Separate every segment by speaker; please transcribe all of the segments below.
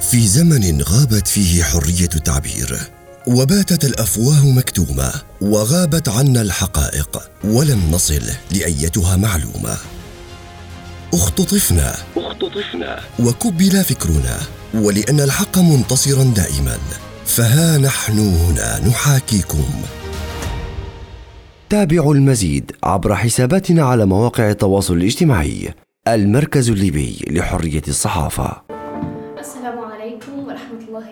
Speaker 1: في زمن غابت فيه حرية التعبير وباتت الأفواه مكتومة وغابت عنا الحقائق ولم نصل لأيتها معلومة. اختطفنا. اختطفنا. وكبل فكرنا ولأن الحق منتصرا دائما فها نحن هنا نحاكيكم. تابعوا المزيد عبر حساباتنا على مواقع التواصل الاجتماعي المركز الليبي
Speaker 2: لحرية الصحافة.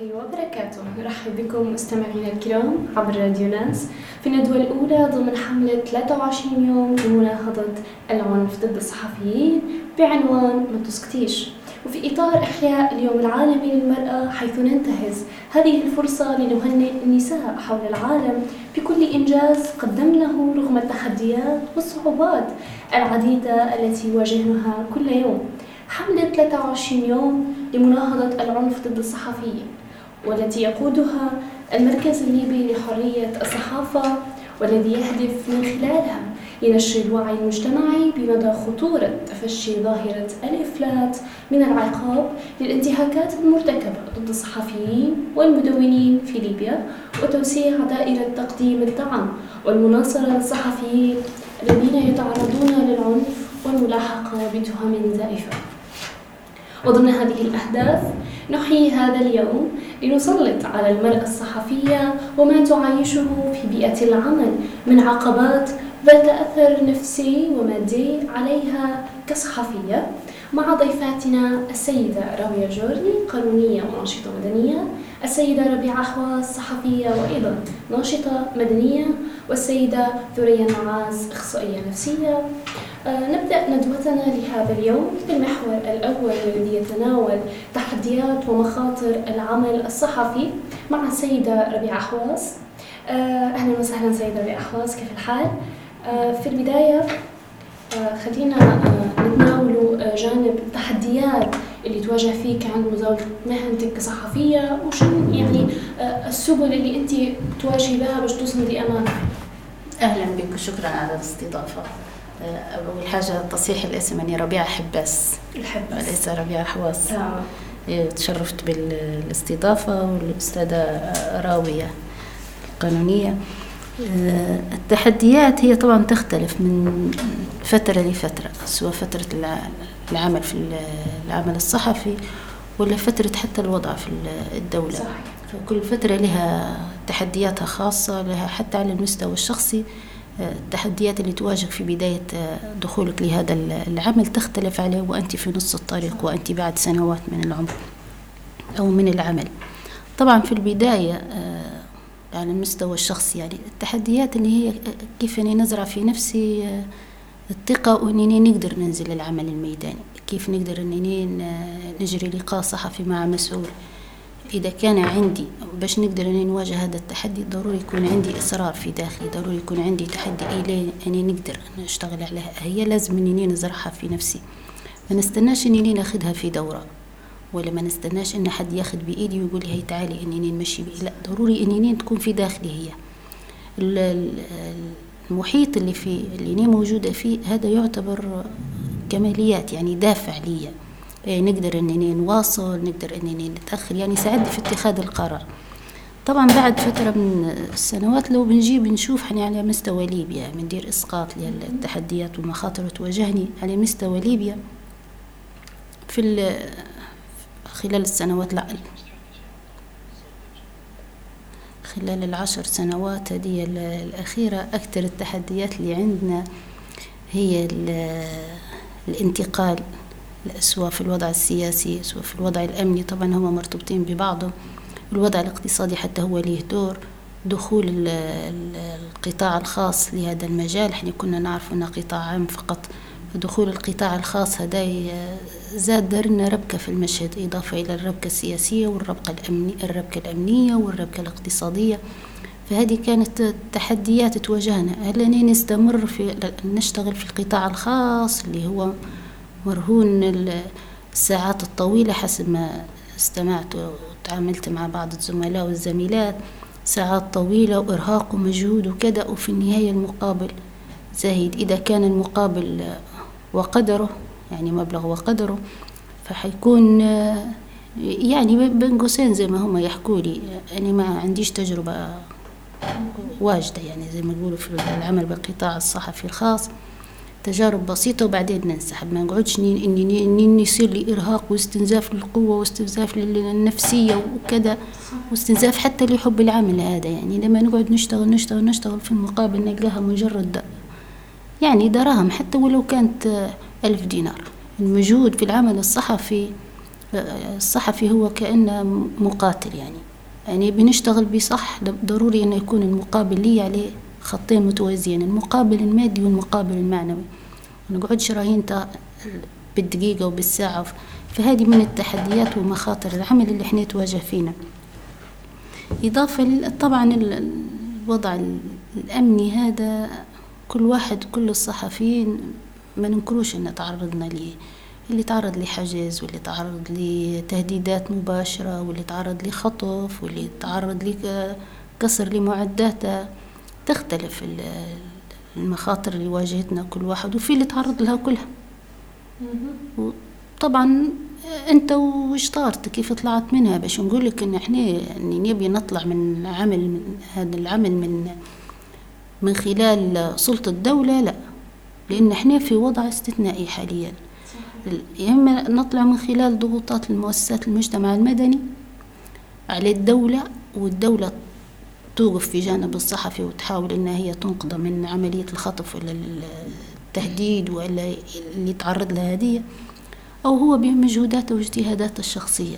Speaker 2: الله وبركاته. نرحب بكم مستمعينا الكرام عبر راديو ناس في الندوة الأولى ضمن حملة 23 يوم لمناهضة العنف ضد الصحفيين بعنوان ما تسكتيش وفي إطار إحياء اليوم العالمي للمرأة حيث ننتهز هذه الفرصة لنهنئ النساء حول العالم بكل إنجاز قدمناه رغم التحديات والصعوبات العديدة التي يواجهنها كل يوم. حملة 23 يوم لمناهضة العنف ضد الصحفيين. والتي يقودها المركز الليبي لحرية الصحافة والذي يهدف من خلالها لنشر الوعي المجتمعي بمدى خطورة تفشي ظاهرة الإفلات من العقاب للانتهاكات المرتكبة ضد الصحفيين والمدونين في ليبيا وتوسيع دائرة تقديم الدعم والمناصرة للصحفيين الذين يتعرضون للعنف والملاحقة بتهم زائفة وضمن هذه الأهداف نحيي هذا اليوم لنسلط على المرأة الصحفية وما تعيشه في بيئة العمل من عقبات ذات أثر نفسي ومادي عليها كصحفية مع ضيفاتنا السيدة راوية جورني قانونية وناشطة مدنية السيدة ربيعة حواس صحفية وأيضا ناشطة مدنية والسيدة ثريا نعاس إخصائية نفسية. نبدأ ندوتنا لهذا اليوم بالمحور الأول والذي يتناول تحديات ومخاطر العمل الصحفي مع السيدة ربيعة حواس. آه، أهلا وسهلا سيدة ربيعة حواس كيف الحال؟ آه، في البداية خلينا نتناول جانب التحديات اللي تواجه فيك عند مزاولة مهنتك كصحفية وش يعني السبل اللي أنت تواجهي بها باش توصلي لأمامك
Speaker 3: أهلا بك وشكرا على الاستضافة. أول حاجة تصحيح الاسم أني ربيعة حباس.
Speaker 2: الحباس.
Speaker 3: وليس ربيعة حواس.
Speaker 2: آه.
Speaker 3: تشرفت بالاستضافة والأستاذة راوية القانونية. آه، التحديات هي طبعا تختلف من فترة لفترة سواء فترة العمل في العمل الصحفي ولا فترة حتى الوضع في الدولة.
Speaker 2: صحيح.
Speaker 3: فكل فترة لها تحدياتها خاصة لها حتى على المستوى الشخصي. التحديات اللي تواجهك في بداية دخولك لهذا العمل تختلف عليه وأنت في نص الطريق وأنت بعد سنوات من العمر أو من العمل. طبعا في البداية آه، على المستوى الشخصي يعني التحديات اللي هي كيف أني نزرع في نفسي آه، الثقة وأنني نقدر ننزل العمل الميداني كيف نقدر أنني نجري لقاء صحفي مع مسؤول. إذا كان عندي باش نقدر أني نواجه هذا التحدي ضروري يكون عندي إصرار في داخلي ضروري يكون عندي تحدي إلي أني نقدر نشتغل عليها هي لازم أني نزرعها في نفسي. ما نستناش أني ناخذها في دورة ولا ما نستناش أن حد ياخذ بإيدي ويقول لي هي تعالي أني نمشي بي. لا ضروري أني تكون في داخلي هي. المحيط اللي في اللي موجودة فيه هذا يعتبر كماليات يعني دافع ليا. نقدر انني نواصل نقدر انني نتأخر يعني يساعدني في اتخاذ القرار. طبعا بعد فترة من السنوات لو بنجيب نشوف يعني على مستوى ليبيا بندير إسقاط للتحديات والمخاطر تواجهني على مستوى ليبيا في خلال السنوات لا خلال العشر سنوات هذه الأخيرة أكثر التحديات اللي عندنا هي الانتقال سواء في الوضع السياسي سواء في الوضع الأمني طبعا هما مرتبطين ببعضهم. الوضع الاقتصادي حتى هو ليه دور. دخول القطاع الخاص لهذا المجال. إحنا كنا نعرف انه قطاع عام فقط. دخول القطاع الخاص هذا زاد درنا ربكة في المشهد. إضافة إلى الربكة السياسية والربكة الأمنية الربكة الأمنية والربكة الاقتصادية. فهذه كانت تحديات تواجهنا. هل نستمر في نشتغل في القطاع الخاص اللي هو مرهون الساعات الطويلة حسب ما استمعت وتعاملت مع بعض الزملاء والزميلات. ساعات طويلة وإرهاق ومجهود وكذا وفي النهاية المقابل زاهد. إذا كان المقابل وقدره يعني مبلغ وقدره فحيكون يعني بين قوسين زي ما هم يحكوا لي. أنا ما عنديش تجربة واجدة يعني زي ما يقولوا في العمل بالقطاع الصحفي الخاص. تجارب بسيطة وبعدين ننسحب ما نقعدش إني إني يصير لي إرهاق واستنزاف للقوة واستنزاف للنفسية وكذا واستنزاف حتى لحب العمل هذا يعني. لما نقعد نشتغل نشتغل نشتغل في المقابل نلقاها مجرد يعني دراهم حتى ولو كانت ألف دينار. المجهود في العمل الصحفي الصحفي هو كأنه مقاتل يعني. يعني بنشتغل بصح ضروري أنه يكون المقابل لي عليه خطين متوازيين المقابل المادي والمقابل المعنوي. ما نقعدش راهين بالدقيقة وبالساعة. فهذه من التحديات ومخاطر العمل اللي إحنا تواجه فينا. إضافة طبعا الوضع الأمني هذا كل واحد كل الصحفيين ما ننكروش أن تعرضنا ليه. اللي تعرض لحجز واللي تعرض لتهديدات مباشرة واللي تعرض لخطف واللي تعرض لكسر لمعداته تختلف المخاطر اللي واجهتنا كل واحد وفي اللي تعرض لها كلها. طبعا أنت وش طارت كيف طلعت منها؟ باش نقول لك إن إحنا يعني نبي نطلع من عمل من هذا العمل من من خلال سلطة الدولة؟ لا. لأن إحنا في وضع استثنائي حاليا. يا إما نطلع من خلال ضغوطات المؤسسات المجتمع المدني على الدولة والدولة توقف في جانب الصحفي وتحاول إنها هي تنقذه من عملية الخطف ولا التهديد ولا اللي يتعرض لها هذه أو هو بمجهوداته واجتهاداته الشخصية.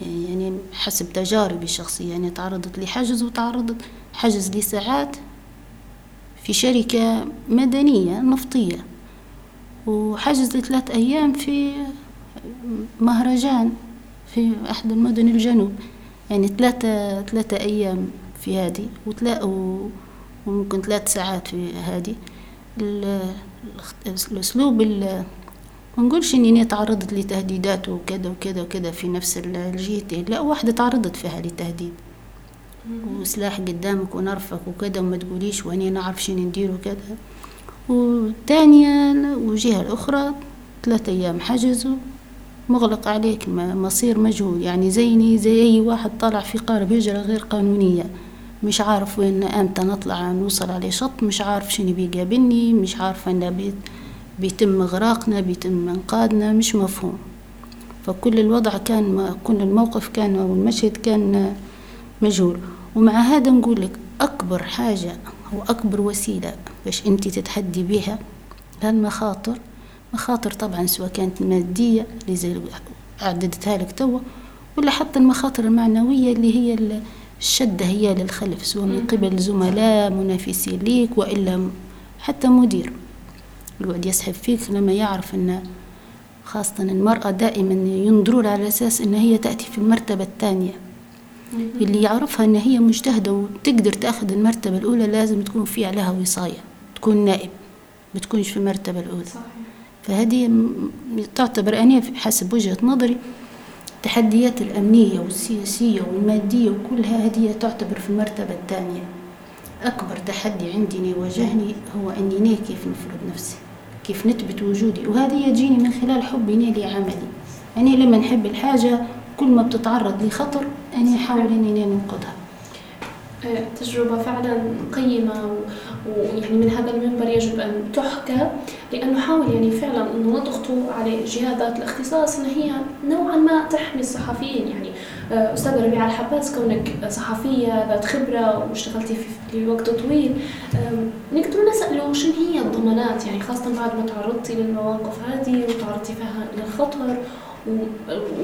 Speaker 3: يعني حسب تجاربي الشخصية يعني تعرضت لحجز وتعرضت حجز لساعات في شركة مدنية نفطية وحجز لثلاث أيام في مهرجان في أحد المدن الجنوب. يعني ثلاثة ثلاثة أيام في هذه وتلا وممكن ثلاث ساعات في هذه الأسلوب ما نقولش إني تعرضت لتهديدات وكذا وكذا وكذا في نفس الجهتين لا واحدة تعرضت فيها لتهديد. وسلاح قدامك ونرفك وكذا وما تقوليش وأني نعرف شنو ندير وكذا. والثانية وجهة الأخرى ثلاثة أيام حجز مغلق عليك مصير مجهول. يعني زيني زي أي واحد طالع في قارب هجرة غير قانونية. مش عارف وين إمتى نطلع نوصل على شط مش عارف شنو بيقابلني مش عارف ان بيت بيتم إغراقنا بيتم إنقاذنا مش مفهوم. فكل الوضع كان كل الموقف كان والمشهد كان مجهول. ومع هذا نقول لك أكبر حاجة أو اكبر وسيلة باش أنت تتحدي بها هالمخاطر. مخاطر طبعا سواء كانت مادية اللي زي عددتها لك توا ولا حتى المخاطر المعنوية اللي هي الشدة هي للخلف سواء من قبل زملاء منافسين ليك وإلا حتى مدير. يقعد يسحب فيك لما يعرف أن خاصة المرأة دائما ينظروا على أساس أن هي تأتي في المرتبة الثانية. اللي يعرفها أن هي مجتهدة وتقدر تأخذ المرتبة الأولى لازم تكون في عليها وصاية تكون نائب بتكونش في المرتبة الأولى. صحيح. فهذه تعتبر أنا حسب وجهة نظري التحديات الأمنية والسياسية والمادية وكلها هذه تعتبر في المرتبة الثانية. أكبر تحدي عندي يواجهني هو أني كيف نفرض نفسي كيف نثبت وجودي وهذه يجيني من خلال حبي لعملي. يعني لما نحب الحاجة كل ما بتتعرض لخطر أنا أحاول أني ننقذها
Speaker 2: تجربة فعلا قيمة ويعني من هذا المنبر يجب أن تحكى. لأنه حاول يعني فعلا أنه نضغطوا على جهات الاختصاص أن هي نوعا ما تحمي الصحفيين. يعني آه، أستاذة ربيعة الحباس كونك صحفية ذات خبرة واشتغلتي في وقت طويل نقدر نسأله شنو هي الضمانات؟ يعني خاصة بعد ما تعرضتي للمواقف هذه وتعرضتي فيها للخطر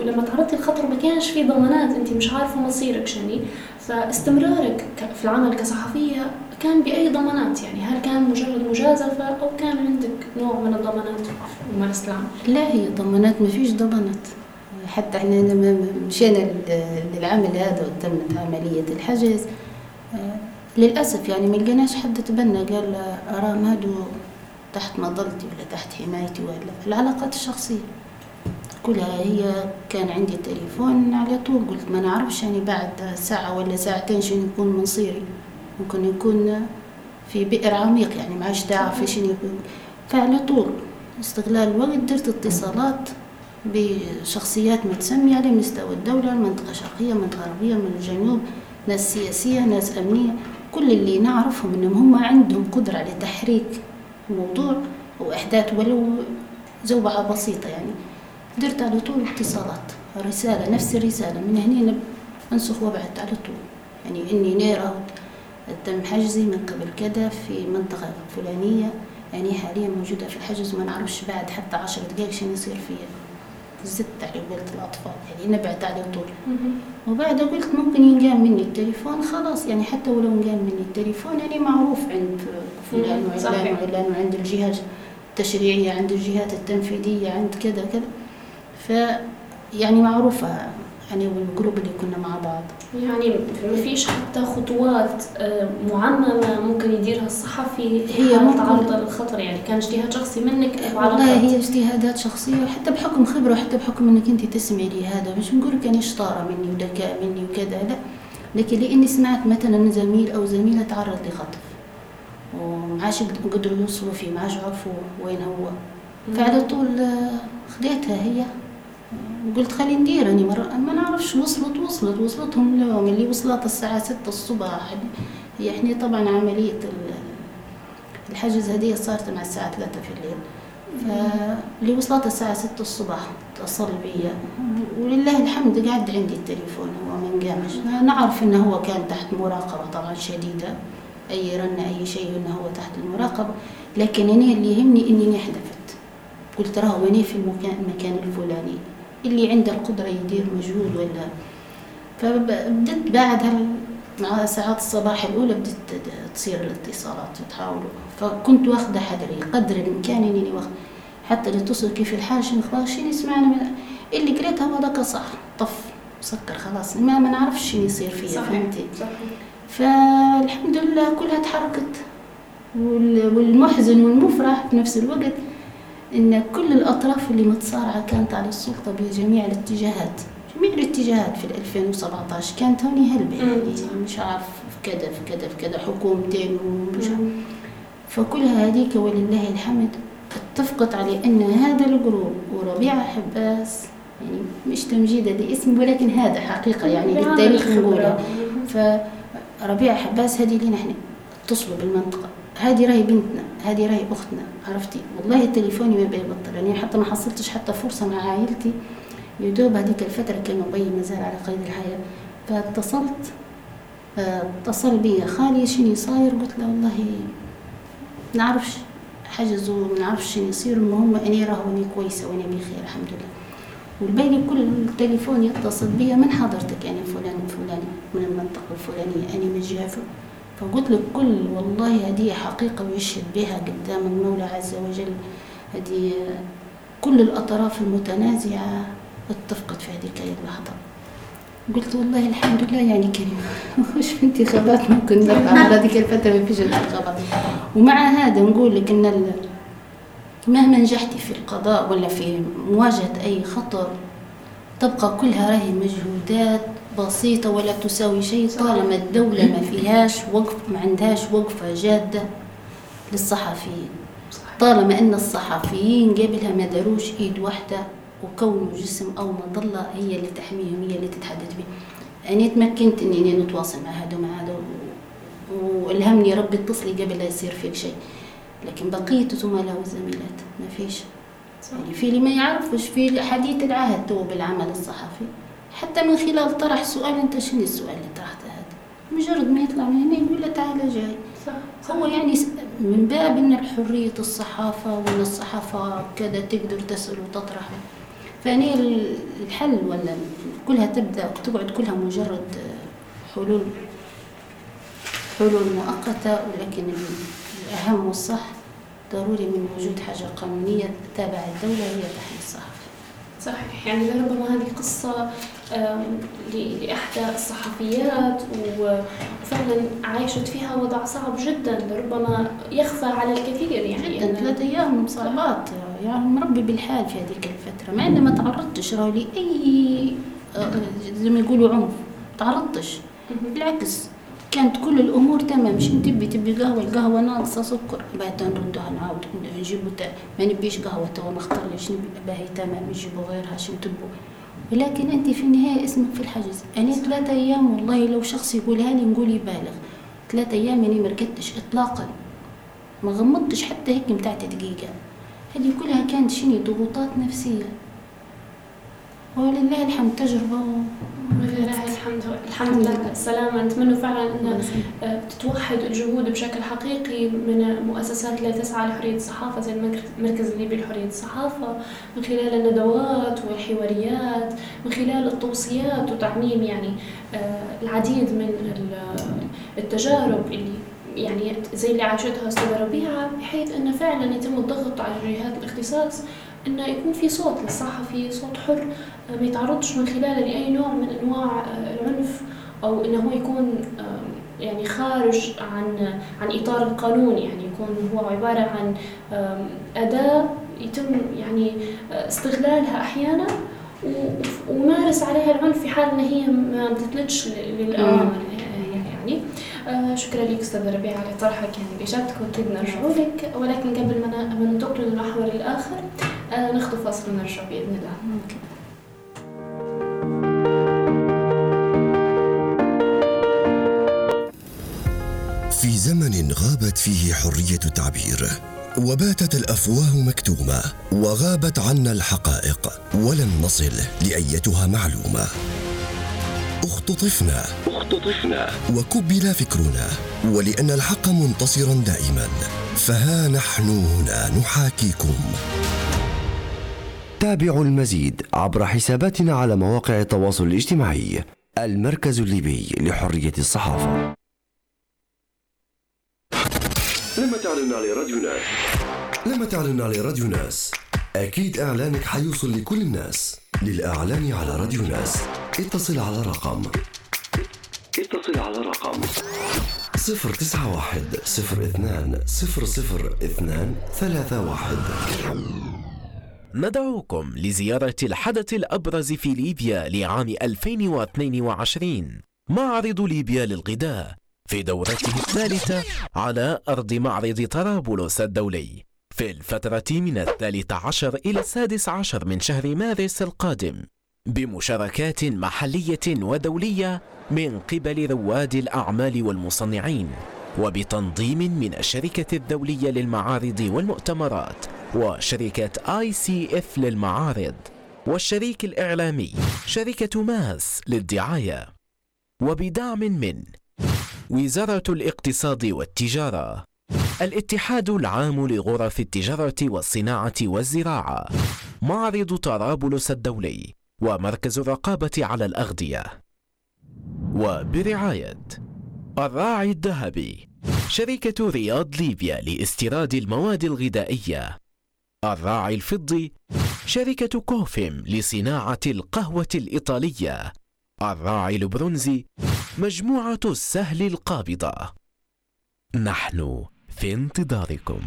Speaker 2: ولما تعرضتي للخطر ما كانش في ضمانات. انت مش عارفة مصيرك شني فاستمرارك في العمل كصحفية كان بأي ضمانات. يعني هل كان مجرد مجازفة أو كان عندك نوع من الضمانات في ممارسة العمل؟
Speaker 3: لا هي ضمانات ما فيش ضمانات. حتى إحنا لما مشينا للعمل هذا وتمت عملية الحجز آه، للأسف يعني ما لقيناش حد تبنى. قال أرام هادو تحت مظلتي ولا تحت حمايتي ولا العلاقات الشخصية. كلها هي كان عندي تليفون على طول. قلت ما نعرفش يعني بعد ساعة ولا ساعتين شنو يكون مصيري. ممكن يكون في بئر عميق يعني ما عادش تعرف شنو يكون. فعلى طول استغلال الوقت درت اتصالات بشخصيات متسمية على مستوى الدولة المنطقة الشرقية المنطقة الغربية من الجنوب ناس سياسية ناس أمنية. كل اللي نعرفهم أنهم هم عندهم قدرة على تحريك موضوع وإحداث ولو زوبعة بسيطة يعني. درت على طول اتصالات رسالة نفس الرسالة. من هنا أنسخ وبعت على طول. يعني إني نيرة تم حجزي من قبل كذا في منطقة فلانية. يعني حاليا موجودة في الحجز ما نعرفش بعد حتى عشر دقايق شنو يصير فيا زدت على قلت الأطفال يعني نبعت على طول. وبعد قلت ممكن ينقام مني التليفون. خلاص يعني حتى ولو انقام مني التليفون يعني معروف عند فلان وعلان وعلان وعند الجهات التشريعية عند الجهات التنفيذية عند كذا كذا. ف يعني معروفة يعني والجروب اللي كنا مع بعض.
Speaker 2: يعني ما فيش حتى خطوات آه، معممة ممكن يديرها الصحفي
Speaker 3: هي ممكن
Speaker 2: تعرض للخطر يعني كان اجتهاد شخصي منك
Speaker 3: أو والله هي اجتهادات شخصية حتى بحكم خبرة حتى بحكم إنك أنت تسمعي لي هذا. مش نقول لك شطارة مني وذكاء مني وكذا لا. لكن لأني سمعت مثلا زميل أو زميلة تعرض لخطف ومعاش قدروا يوصلوا فيه معاش عرفوا وين هو. فعلى طول آه، خديتها هي. قلت خلي ندير اني مرة. ما نعرفش وصلت وصلت وصلتهم اليوم اللي وصلت الساعة ستة الصباح. هي إحنا طبعا عملية الحجز هذه صارت مع الساعة ثلاثة في الليل. فاللي وصلت الساعة ستة الصباح اتصل بي. ولله الحمد قاعد عندي التليفون هو من قامش نعرف إنه هو كان تحت مراقبة طبعا شديدة. أي رن أي شيء إنه هو تحت المراقبة. لكن أنا اللي يهمني إني احدثت قلت راهو في المكان الفلاني. اللي عنده القدرة يدير مجهود ولا. فبدت بعد مع ساعات الصباح الأولى بدت تصير الاتصالات تحاولوا فكنت واخدة حذري قدر الإمكان إني واخد. حتى اتصل كيف الحال شنو خلاص شنو يسمعنا من اللي قريتها هو ذاك صح. طف سكر خلاص. ما ما نعرفش شنو يصير فيها فهمتي؟ فالحمد لله كلها تحركت. والمحزن والمفرح في نفس الوقت إن كل الأطراف اللي متصارعة كانت على السلطة بجميع الاتجاهات جميع الاتجاهات في 2017 كانت هوني هلبة يعني مش عارف في كذا في كذا في كذا حكومتين ومش فكلها هذيك ولله الحمد اتفقت على إن هذا الجروب وربيعه حباس يعني مش تمجيدا لاسم ولكن هذا حقيقة يعني للتاريخ نقولها. فربيعه حباس هذه اللي نحن اتصلوا بالمنطقة. هذه راهي بنتنا هذه راهي أختنا عرفتي؟ والله تليفوني ما بيبطل يعني حتى ما حصلتش حتى فرصة مع عائلتي يدوب هذيك الفترة كان ابي مازال على قيد الحياة. فاتصلت اتصل بي خالي شنو صاير؟ قلت له والله نعرفش حجزوا ما نعرفش شنو يصير المهم أني راهوني كويسة وأنا بخير الحمد لله. والباقي كل التليفون يتصل بي من حضرتك يعني فلان فلاني من المنطقة الفلانية؟ أنا من الجهه فقلت لك كل والله هذه حقيقة ويشهد بها قدام المولى عز وجل. هذه كل الأطراف المتنازعة اتفقت في هذيك اللحظة. قلت والله الحمد لله يعني كريم. في انتخابات ممكن نرفع على هذيك الفترة ما فيش انتخابات ومع هذا نقول لك إن مهما نجحتي في القضاء ولا في مواجهة أي خطر تبقى كلها راهي مجهودات بسيطة ولا تساوي شيء طالما الدولة ما فيهاش وقف ما عندهاش وقفة جادة للصحفيين. طالما أن الصحفيين قبلها ما داروش إيد واحدة وكونوا جسم أو مظلة هي اللي تحميهم هي اللي تتحدث بهم أنا تمكنت إني نتواصل مع هذا ومع هذا والهمني ربي اتصلي قبل لا يصير فيك شيء. لكن بقية الزملاء والزميلات ما فيش. يعني في اللي ما يعرفش في حديث العهد تو بالعمل الصحفي. حتى من خلال طرح سؤال أنت شنو السؤال اللي طرحته هذا؟ مجرد ما يطلع من هنا يقول له تعال جاي. صح. هو يعني من باب إن حريه الصحافة وإن الصحافة كذا تقدر تسأل وتطرح. فاني الحل ولا كلها تبدأ تقعد كلها مجرد حلول حلول مؤقتة ولكن الأهم والصح ضروري من وجود حاجة قانونية تابعة الدولة هي تحرير الصحافة.
Speaker 2: صحيح. يعني لربما هذه قصة لإحدى الصحفيات وفعلا عايشت فيها وضع صعب جدا لربما يخفى على الكثير يعني.
Speaker 3: جدا. ثلاثة أيام صعبات يعني مربي بالحال في هذيك الفترة. مع إني ما تعرضتش لأي آه، زي ما يقولوا عنف. تعرضتش. بالعكس. كانت كل الأمور تمام. مش تبي؟ تبي قهوة؟ القهوة ناقصة سكر. بعد نردها نعاود نجيبوا ما نبيش قهوة تو نختار ليش نبي باهي تمام. نجيبوا غيرها عشان تبوا ولكن أنت في النهاية اسمك في الحجز. أنا ثلاثة أيام والله لو شخص يقولها لي نقول يبالغ. ثلاثة أيام اني ما ركدتش اطلاقا. ما غمضتش حتى هيك متاعت دقيقة. هذه كلها كانت شيني ضغوطات نفسية. ولله الحمد تجربة.
Speaker 2: الحمد. الحمد لله. السلامة نتمنى فعلا أن آه، تتوحد الجهود بشكل حقيقي من مؤسسات لا تسعى لحرية الصحافة زي المركز الليبي لحرية الصحافة. من خلال الندوات والحواريات من خلال التوصيات وتعميم يعني آه، العديد من التجارب اللي يعني زي اللي عاشتها أستاذة ربيعة بحيث انه فعلا يتم الضغط على جهات الاختصاص إنه يكون في صوت للصحفي صوت حر ما يتعرضش من خلاله لأي نوع من أنواع آه، العنف أو إنه هو يكون يعني خارج عن عن إطار القانون. يعني يكون هو عبارة عن أداة يتم يعني آه، استغلالها أحيانا ومارس عليها العنف في حال إن هي ما تتلتش للاوامر يعني. آه شكرا لك أستاذ ربيع على طرحك. يعني بإجابتك واكيد نرجع لك ولكن قبل ما ننتقل للمحور الآخر آه ناخذ فاصل ونرجع بإذن الله. ممكن.
Speaker 1: في زمن غابت فيه حرية التعبير وباتت الأفواه مكتومة وغابت عنا الحقائق ولم نصل لأيتها معلومة. اختطفنا. اختطفنا. وكبل فكرنا ولأن الحق منتصرا دائما فها نحن هنا نحاكيكم. تابعوا المزيد عبر حساباتنا على مواقع التواصل الاجتماعي المركز الليبي لحرية الصحافة. لما تعلن على راديو ناس. لما تعلن على راديو ناس. أكيد إعلانك حيوصل لكل الناس. للإعلان على راديو ناس. اتصل على رقم. اتصل على رقم. 091 02 00 2 31
Speaker 4: ندعوكم لزيارة الحدث الأبرز في ليبيا لعام 2022 معرض ليبيا للغذاء في دورته الثالثة على أرض معرض طرابلس الدولي. في الفترة من الثالث عشر إلى السادس عشر من شهر مارس القادم بمشاركات محلية ودولية من قبل رواد الأعمال والمصنعين وبتنظيم من الشركة الدولية للمعارض والمؤتمرات وشركة آي سي إف للمعارض والشريك الإعلامي شركة ماس للدعاية. وبدعم من وزارة الاقتصاد والتجارة الاتحاد العام لغرف التجارة والصناعة والزراعة معرض طرابلس الدولي ومركز الرقابة على الأغذية. وبرعاية الراعي الذهبي شركة رياض ليبيا لاستيراد المواد الغذائية. الراعي الفضي شركة كوفيم لصناعة القهوة الإيطالية. الراعي البرونزي مجموعة السهل القابضة. نحن في انتظاركم.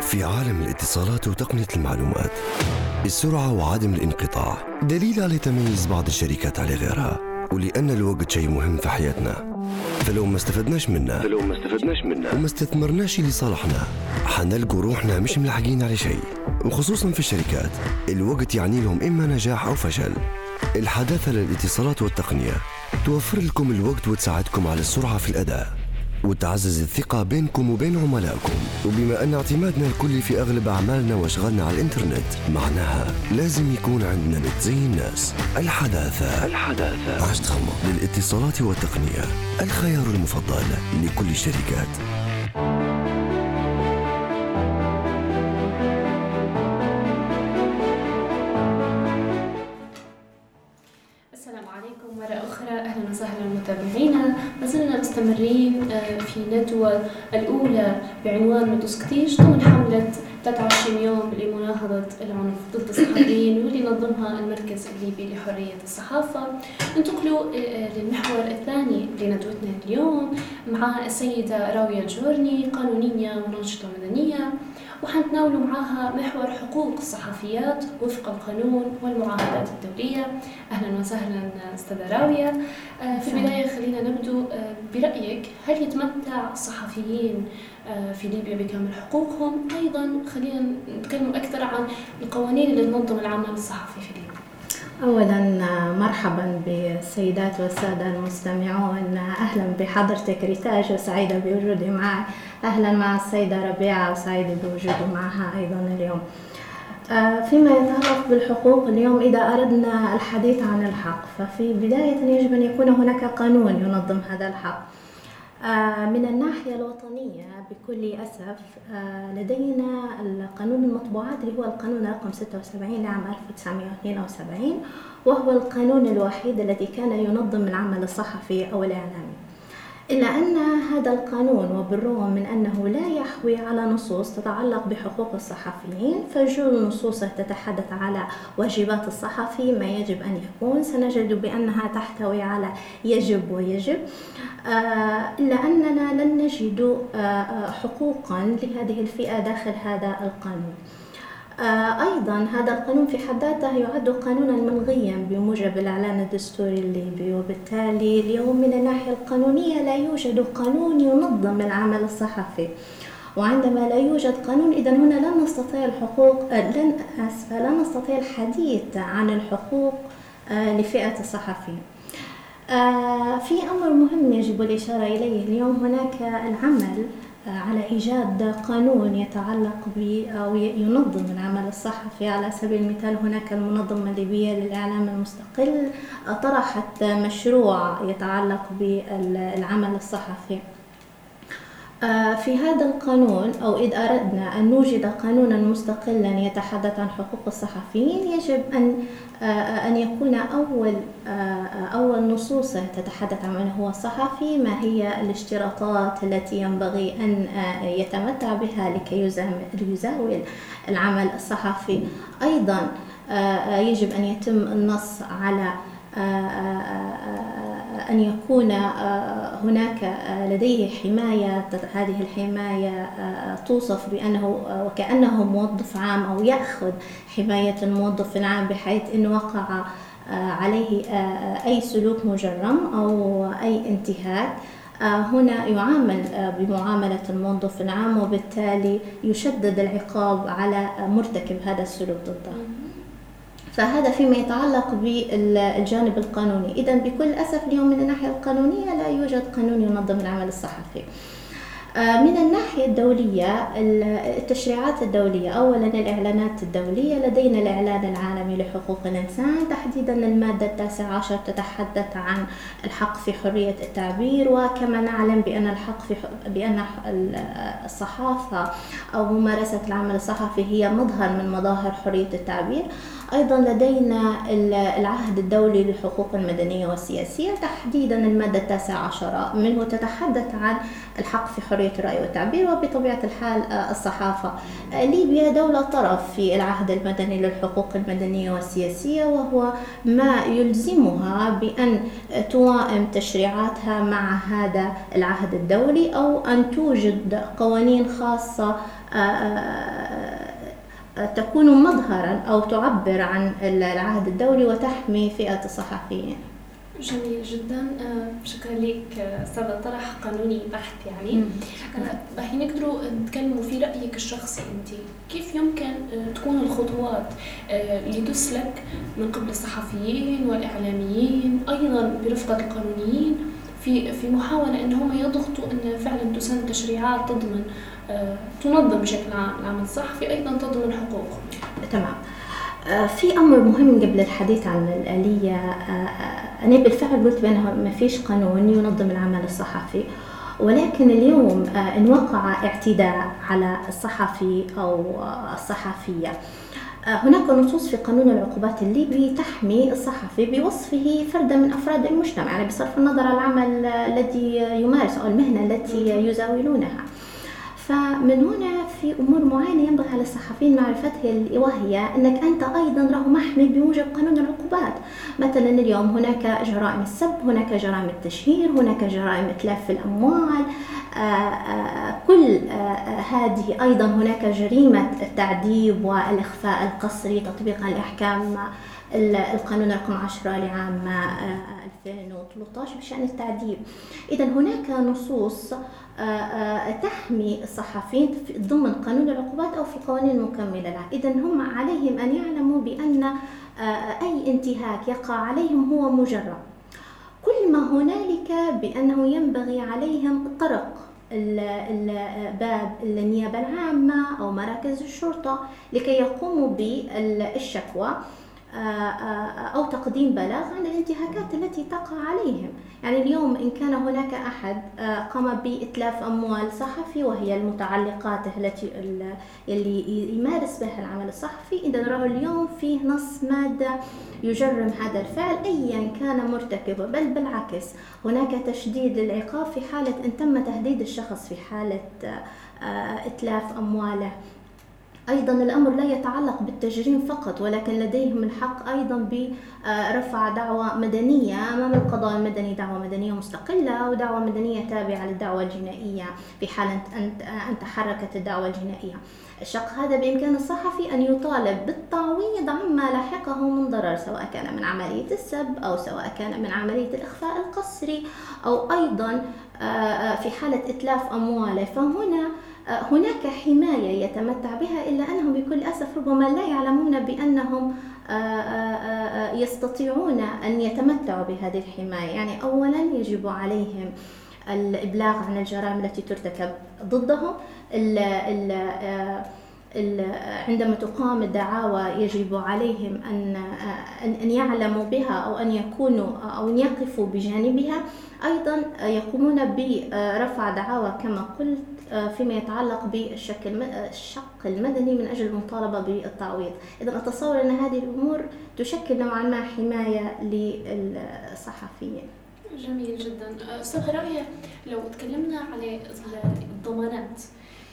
Speaker 1: في عالم الاتصالات وتقنية المعلومات السرعة وعدم الانقطاع دليل على تميز بعض الشركات على غيرها ولأن الوقت شيء مهم في حياتنا. فلو ما استفدناش منه. فلو ما استفدناش منه. وما استثمرناش لصالحنا حنلقوا روحنا مش ملاحقين على شيء. وخصوصا في الشركات. الوقت يعني لهم إما نجاح أو فشل. الحداثة للاتصالات والتقنية. توفر لكم الوقت وتساعدكم على السرعة في الأداء. وتعزز الثقة بينكم وبين عملائكم. وبما أن اعتمادنا الكلي في أغلب أعمالنا وأشغالنا على الإنترنت معناها لازم يكون عندنا نت زي الناس. الحداثة. الحداثة. عشت للاتصالات والتقنية. الخيار المفضل لكل الشركات.
Speaker 2: بعنوان متسكتيش ضمن حملة 23 يوم لمناهضة العنف ضد الصحفيين واللي نظمها المركز الليبي لحرية الصحافة. ننتقلوا آه، للمحور الثاني لندوتنا اليوم مع السيدة راوية الجورني قانونية وناشطة مدنية. وحنتناولوا معاها محور حقوق الصحفيات وفق القانون والمعاهدات الدولية. أهلا وسهلا أستاذة راوية. آه، في البداية خلينا نبدو آه، برأيك هل يتمتع الصحفيين آه، في ليبيا بكامل حقوقهم؟ أيضا خلينا نتكلم أكثر عن القوانين اللي تنظم العمل الصحفي في ليبيا.
Speaker 5: أولا مرحبا بالسيدات والسادة المستمعون. أهلا بحضرتك ريتاج وسعيدة بوجودي معك أهلا مع السيدة ربيعة وسعيدة بوجودي معها أيضا اليوم. آه، فيما يتعلق بالحقوق اليوم إذا أردنا الحديث عن الحق ففي بداية يجب أن يكون هناك قانون ينظم هذا الحق. من الناحية الوطنية بكل أسف آه، لدينا القانون المطبوعات اللي هو القانون رقم 76 لعام 1972 وهو القانون الوحيد الذي كان ينظم العمل الصحفي أو الإعلامي. إلا أن هذا القانون وبالرغم من أنه لا يحوي على نصوص تتعلق بحقوق الصحفيين فجل نصوصه تتحدث على واجبات الصحفي ما يجب أن يكون. سنجد بأنها تحتوي على يجب ويجب. آه، إلا أننا لن نجد آه، حقوقا لهذه الفئة داخل هذا القانون. أيضا هذا القانون في حد ذاته يعد قانونا ملغيا بموجب الإعلان الدستوري الليبي وبالتالي اليوم من الناحية القانونية لا يوجد قانون ينظم العمل الصحفي. وعندما لا يوجد قانون إذا هنا لن نستطيع الحقوق آه، لن أسفة لن نستطيع الحديث عن الحقوق آه، لفئة الصحفيين في أمر مهم يجب الإشارة إليه. اليوم هناك العمل على إيجاد قانون يتعلق ب أو ينظم العمل الصحفي. على سبيل المثال هناك المنظمة الليبية للإعلام المستقل طرحت مشروع يتعلق بالعمل الصحفي. في هذا القانون أو إذا أردنا أن نوجد قانونا مستقلا يتحدث عن حقوق الصحفيين يجب أن آه، أن يكون أول آه، أول نصوص تتحدث عن من هو صحفي ما هي الاشتراطات التي ينبغي أن يتمتع بها لكي يزاول العمل الصحفي. أيضا يجب أن يتم النص على أن يكون آه، هناك آه، لديه حماية هذه الحماية آه، توصف بأنه وكأنه موظف عام أو يأخذ حماية الموظف العام بحيث أنه وقع عليه أي سلوك مجرم أو أي انتهاك. هنا يعامل بمعاملة الموظف العام وبالتالي يشدد العقاب على مرتكب هذا السلوك ضده. فهذا فيما يتعلق بالجانب القانوني. إذا بكل أسف اليوم من الناحية القانونية لا يوجد قانون ينظم العمل الصحفي. آه، من الناحية الدولية التشريعات الدولية أولا الإعلانات الدولية لدينا الإعلان العالمي لحقوق الإنسان تحديدا المادة التاسعة عشر تتحدث عن الحق في حرية التعبير وكما نعلم بأن الحق في بأن الصحافة أو ممارسة العمل الصحفي هي مظهر من مظاهر حرية التعبير. أيضا لدينا العهد الدولي للحقوق المدنية والسياسية. تحديدا المادة التاسعة عشرة منه تتحدث عن الحق في حرية الرأي والتعبير وبطبيعة الحال آه، الصحافة. آه، ليبيا دولة طرف في العهد المدني للحقوق المدنية والسياسية وهو ما يلزمها بأن توائم تشريعاتها مع هذا العهد الدولي أو أن توجد قوانين خاصة آه، تكون مظهرا أو تعبر عن العهد الدولي وتحمي فئة الصحفيين.
Speaker 2: جميل جدا. آه، شكرا لك آه، أستاذة طرح. قانوني بحت يعني. راح نقدروا نتكلموا في رأيك الشخصي أنت. كيف يمكن آه، تكون الخطوات اللي تسلك من قبل الصحفيين والإعلاميين أيضا برفقة القانونيين في في محاولة ان هم يضغطوا إن فعلا تسن تشريعات تضمن تنظم بشكل عام العمل الصحفي أيضا تضمن حقوقهم.
Speaker 5: تمام. آه، في أمر مهم قبل الحديث عن الآلية. آه، آه، أنا بالفعل قلت بأنه ما فيش قانون ينظم العمل الصحفي ولكن اليوم إن وقع اعتداء على الصحفي أو الصحفية هناك نصوص في قانون العقوبات الليبي تحمي الصحفي بوصفه فردا من أفراد المجتمع يعني بصرف النظر عن العمل الذي يمارس أو المهنة التي يزاولونها. فمن هنا في أمور معينة ينبغي على الصحفيين معرفتها وهي إنك أنت أيضا راه محمي بموجب قانون العقوبات. مثلا اليوم هناك جرائم السب هناك جرائم التشهير هناك جرائم إتلاف الأموال. كل هذه أيضا هناك جريمة التعذيب والإخفاء القسري تطبيقا لأحكام القانون رقم 10 لعام 2013 بشأن التعذيب إذا هناك نصوص تحمي الصحفيين ضمن قانون العقوبات أو في قوانين المكملة لها. إذا هم عليهم أن يعلموا بأن أي انتهاك يقع عليهم هو مجرم كل ما هنالك بأنه ينبغي عليهم طرق باب النيابة العامة أو مراكز الشرطة لكي يقوموا بالشكوى. أو تقديم بلاغ عن الانتهاكات التي تقع عليهم. يعني اليوم إن كان هناك أحد قام بإتلاف أموال صحفي وهي المتعلقات التي اللي يمارس بها العمل الصحفي إذا راه اليوم فيه نص مادة يجرم هذا الفعل أيا كان مرتكبه بل بالعكس هناك تشديد للعقاب في حالة إن تم تهديد الشخص في حالة إتلاف أمواله. أيضا الأمر لا يتعلق بالتجريم فقط ولكن لديهم الحق أيضا برفع دعوة مدنية أمام القضاء المدني دعوة مدنية مستقلة ودعوة مدنية تابعة للدعوة الجنائية في حال أن تحركت الدعوة الجنائية. الشق هذا بإمكان الصحفي أن يطالب بالتعويض عما لاحقه من ضرر سواء كان من عملية السب أو سواء كان من عملية الإخفاء القسري أو أيضا في حالة إتلاف أمواله. فهنا هناك حماية يتمتع بها إلا أنهم بكل أسف ربما لا يعلمون بأنهم آه، آه، آه، يستطيعون أن يتمتعوا بهذه الحماية. يعني أولا يجب عليهم الإبلاغ عن الجرائم التي ترتكب ضدهم. ال ال عندما تقام الدعاوى يجب عليهم أن أن يعلموا بها أو أن يكونوا أو أن يقفوا بجانبها. أيضا يقومون برفع دعاوى كما قلت آه، فيما يتعلق بالشق الشق المدني من أجل المطالبة بالتعويض. إذا أتصور أن هذه الأمور تشكل نوعا ما حماية للصحفيين.
Speaker 2: جميل جدا. أستاذ رابية لو تكلمنا على الضمانات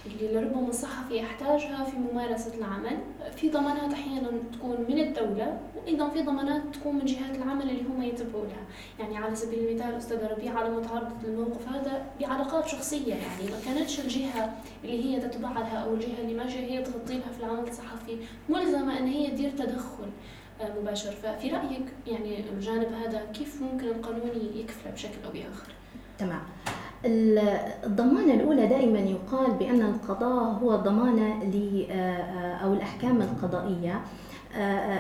Speaker 2: اللي لربما الصحفي يحتاجها في ممارسة العمل في ضمانات أحيانا تكون من الدولة وأيضا في ضمانات تكون من جهات العمل اللي هم يتبعوا لها. يعني على سبيل المثال أستاذة ربيعة على تعرضت للموقف هذا بعلاقات شخصية. يعني ما كانتش الجهة اللي هي تتبع لها أو الجهة اللي ما هي تغطي لها في العمل الصحفي ملزمة أن هي تدير تدخل. مباشر. ففي رأيك يعني الجانب هذا كيف ممكن القانون يكفله بشكل أو بآخر؟
Speaker 5: تمام. الضمانة الأولى دائما يقال بأن القضاء هو ضمانة أو الأحكام القضائية.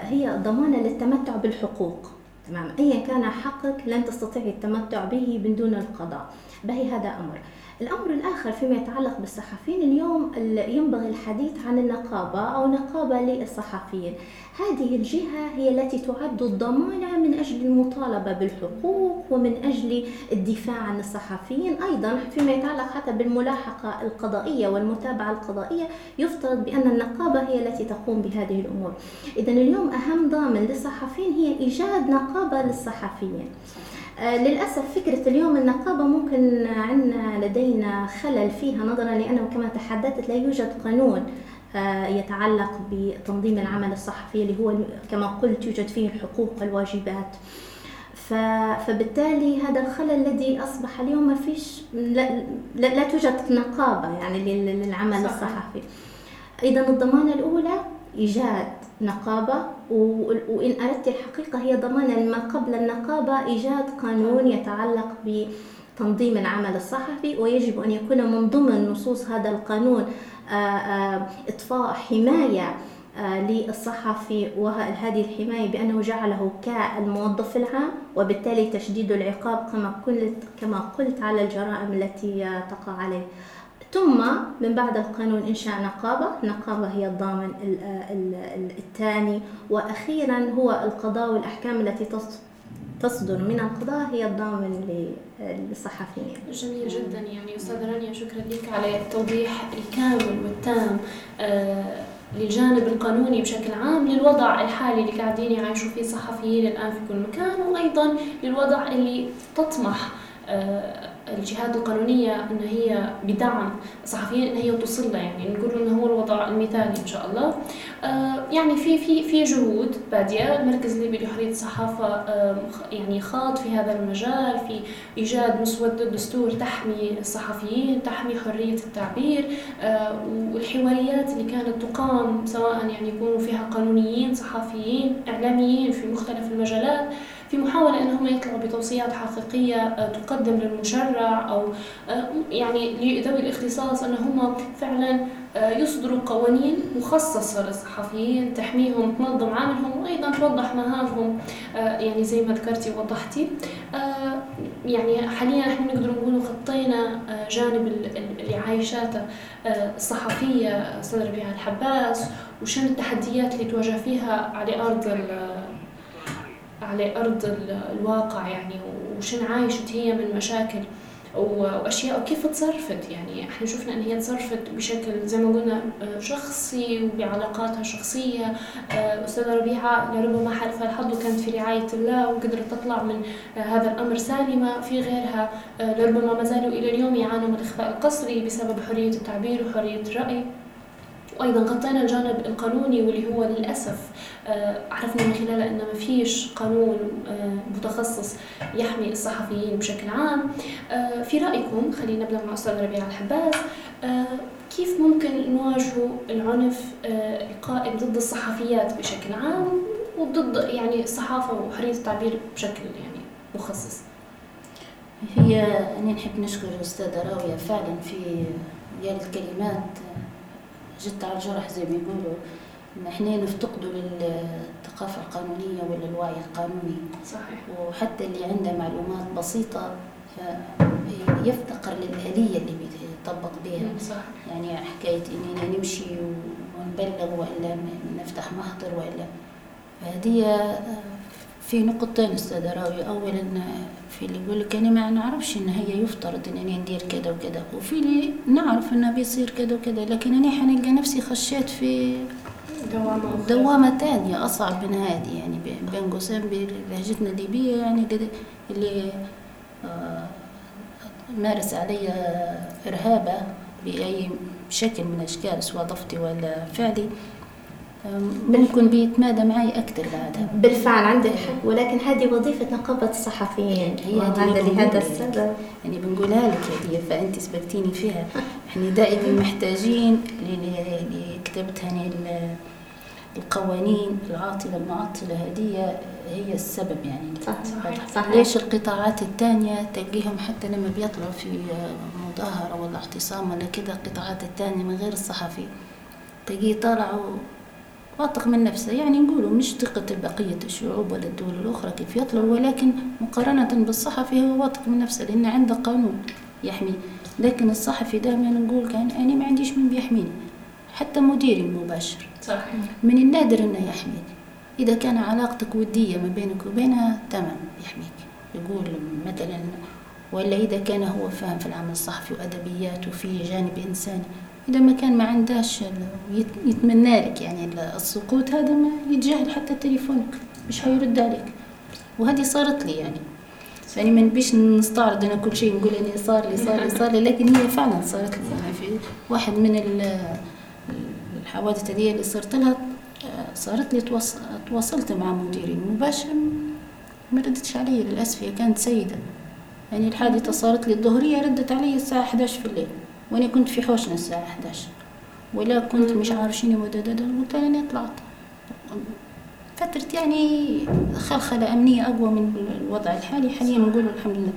Speaker 5: هي ضمانة للتمتع بالحقوق. تمام. أيا كان حقك لن تستطيع التمتع به من دون القضاء. به هذا أمر. الأمر الآخر فيما يتعلق بالصحفيين اليوم ينبغي الحديث عن النقابة أو نقابة للصحفيين. هذه الجهة هي التي تعد الضمانة من أجل المطالبة بالحقوق ومن أجل الدفاع عن الصحفيين. أيضا فيما يتعلق حتى بالملاحقة القضائية والمتابعة القضائية يفترض بأن النقابة هي التي تقوم بهذه الأمور. إذا اليوم أهم ضامن للصحفيين هي إيجاد نقابة للصحفيين. للأسف فكرة اليوم النقابة ممكن عندنا لدينا خلل فيها نظرا لأنه كما تحدثت لا يوجد قانون آه، يتعلق بتنظيم العمل الصحفي اللي هو كما قلت يوجد فيه الحقوق والواجبات فبالتالي هذا الخلل الذي أصبح اليوم ما فيش لا, لا توجد نقابة يعني للعمل الصحفي. اذا الضمانة الأولى إيجاد نقابة وإن أردت الحقيقة هي ضمان ما قبل النقابة إيجاد قانون يتعلق بتنظيم العمل الصحفي ويجب أن يكون من ضمن نصوص هذا القانون آه، آه، إطفاء حماية آه، للصحفي وهذه الحماية بأنه جعله كالموظف العام وبالتالي تشديد العقاب كما قلت كما قلت على الجرائم التي تقع عليه. ثم من بعد القانون إنشاء نقابة نقابة هي الضامن الثاني. وأخيرا هو القضاء والأحكام التي تصدر من القضاء هي الضامن للصحفيين.
Speaker 2: جميل جدا يعني أستاذ رانيا شكرا لك على التوضيح الكامل والتام آه، للجانب القانوني بشكل عام للوضع الحالي اللي قاعدين يعيشوا فيه الصحفيين الآن في كل مكان وأيضا للوضع اللي تطمح آه، الجهات القانونية أن هي بدعم الصحفيين أن هي توصل يعني نقول أنه هو الوضع المثالي إن شاء الله. يعني في في في جهود بادية. المركز الليبي لحرية الصحافة يعني خاض في هذا المجال في إيجاد مسوده دستور تحمي الصحفيين تحمي حرية التعبير والحواريات اللي كانت تقام سواء يعني يكونوا فيها قانونيين صحفيين إعلاميين في مختلف المجالات. في محاولة أنهم يطلعوا بتوصيات حقيقية آه، تقدم للمشرع أو آه، يعني لذوي الاختصاص أن هم فعلا آه، يصدروا قوانين مخصصة للصحفيين تحميهم تنظم عملهم وأيضا توضح مهامهم يعني زي ما ذكرتي ووضحتي. يعني حاليا إحنا نقدر نقول خطينا جانب اللي عايشاته الصحفية أستاذ ربيع الحباس وشن التحديات اللي تواجه فيها على أرض على أرض الواقع يعني وشن عايشت هي من مشاكل وأشياء وكيف تصرفت يعني. إحنا شفنا إن هي تصرفت بشكل زي ما قلنا آه، شخصي وبعلاقاتها الشخصيه آه، أستاذة ربيعة لربما حلفها الحظ وكانت في رعاية الله وقدرت تطلع من آه، هذا الأمر سالمة في غيرها. لربما ما زالوا إلى اليوم يعانوا من الاخفاء القسري بسبب حرية التعبير وحرية الراي وأيضا غطينا الجانب القانوني واللي هو للأسف عرفنا من خلاله إن ما فيش قانون آه، متخصص يحمي الصحفيين بشكل عام. آه، في رأيكم خلينا نبدأ مع أستاذ ربيع الحباس كيف ممكن نواجه العنف القائم ضد الصحفيات بشكل عام وضد يعني الصحافه وحرية التعبير بشكل يعني مخصص؟
Speaker 3: هي أنا نحب نشكر الأستاذة راوية فعلا في يعني الكلمات جت على الجرح زي ما يقولوا. إحنا نفتقدوا للثقافة القانونية ولا الوعي القانوني.
Speaker 2: صحيح.
Speaker 3: وحتى اللي عنده معلومات بسيطة يفتقر للآلية اللي بيطبق بها
Speaker 2: صح.
Speaker 3: يعني حكاية إننا نمشي ونبلغ وإلا نفتح محضر وإلا. فهذه في نقطتين أستاذ راوي. اولا في اللي يقول لك أنا ما نعرفش إن هي يفترض إنني ندير كذا وكذا. وفي اللي نعرف إنه بيصير كذا وكذا. لكن أنا حنلقى نفسي خشيت في
Speaker 2: دوامة
Speaker 3: دوامة تانية أصعب من هذه يعني بين قوسين بلهجتنا الليبية يعني اللي آه، مارس علي إرهابة بأي شكل من الأشكال سواء ضفتي ولا فعلي. ممكن بيتمادى معي أكثر بعدها.
Speaker 5: بالفعل عندك حق. ولكن هذه وظيفة نقابة الصحفيين.
Speaker 3: هي هذا لهذا السبب. يعني بنقولها لك هذه فأنت سبقتيني فيها. إحنا دائما محتاجين يعني القوانين العاطلة المعطلة هذه هي السبب يعني.
Speaker 5: صحيح. صحيح.
Speaker 3: ليش القطاعات الثانية تلقيهم حتى لما بيطلعوا في مظاهرة ولا اعتصام ولا كذا القطاعات الثانية من غير الصحفي تلقيه طالعوا واثق من نفسه. يعني نقولوا مش ثقة بقية الشعوب ولا الدول الأخرى كيف يطلعوا ولكن مقارنة بالصحفي هو واثق من نفسه لأن عنده قانون يحمي لكن الصحفي دائما نقول كان أنا ما عنديش من بيحميني. حتى مديري المباشر.
Speaker 2: صحيح.
Speaker 3: من النادر أنه يحميني إذا كان علاقتك ودية ما بينك وبينها تمام يحميك. يقول مثلا ولا إذا كان هو فاهم في العمل الصحفي وأدبيات وفي جانب إنساني. إذا ما كان ما عندهاش يتمنى لك يعني السقوط هذا ما يتجاهل حتى تليفونك. مش هيرد عليك. وهذه صارت لي يعني. يعني ما نبيش نستعرض أنا كل شيء نقول إني صار لي صار لي صار لي. لكن هي فعلا صارت لي يعني. في واحد من الحوادث هذه اللي صرت لها صارت لي تواصلت مع مديري المباشر ما ردتش علي للأسف هي كانت سيدة. يعني الحادثة صارت لي الظهرية ردت علي الساعة 11 في الليل. وأنا كنت في حوشنا الساعة 11 ولا كنت مش عارف شنو قلت اني طلعت. فترة يعني خلخلة أمنية أقوى من الوضع الحالي. حاليا نقول الحمد لله.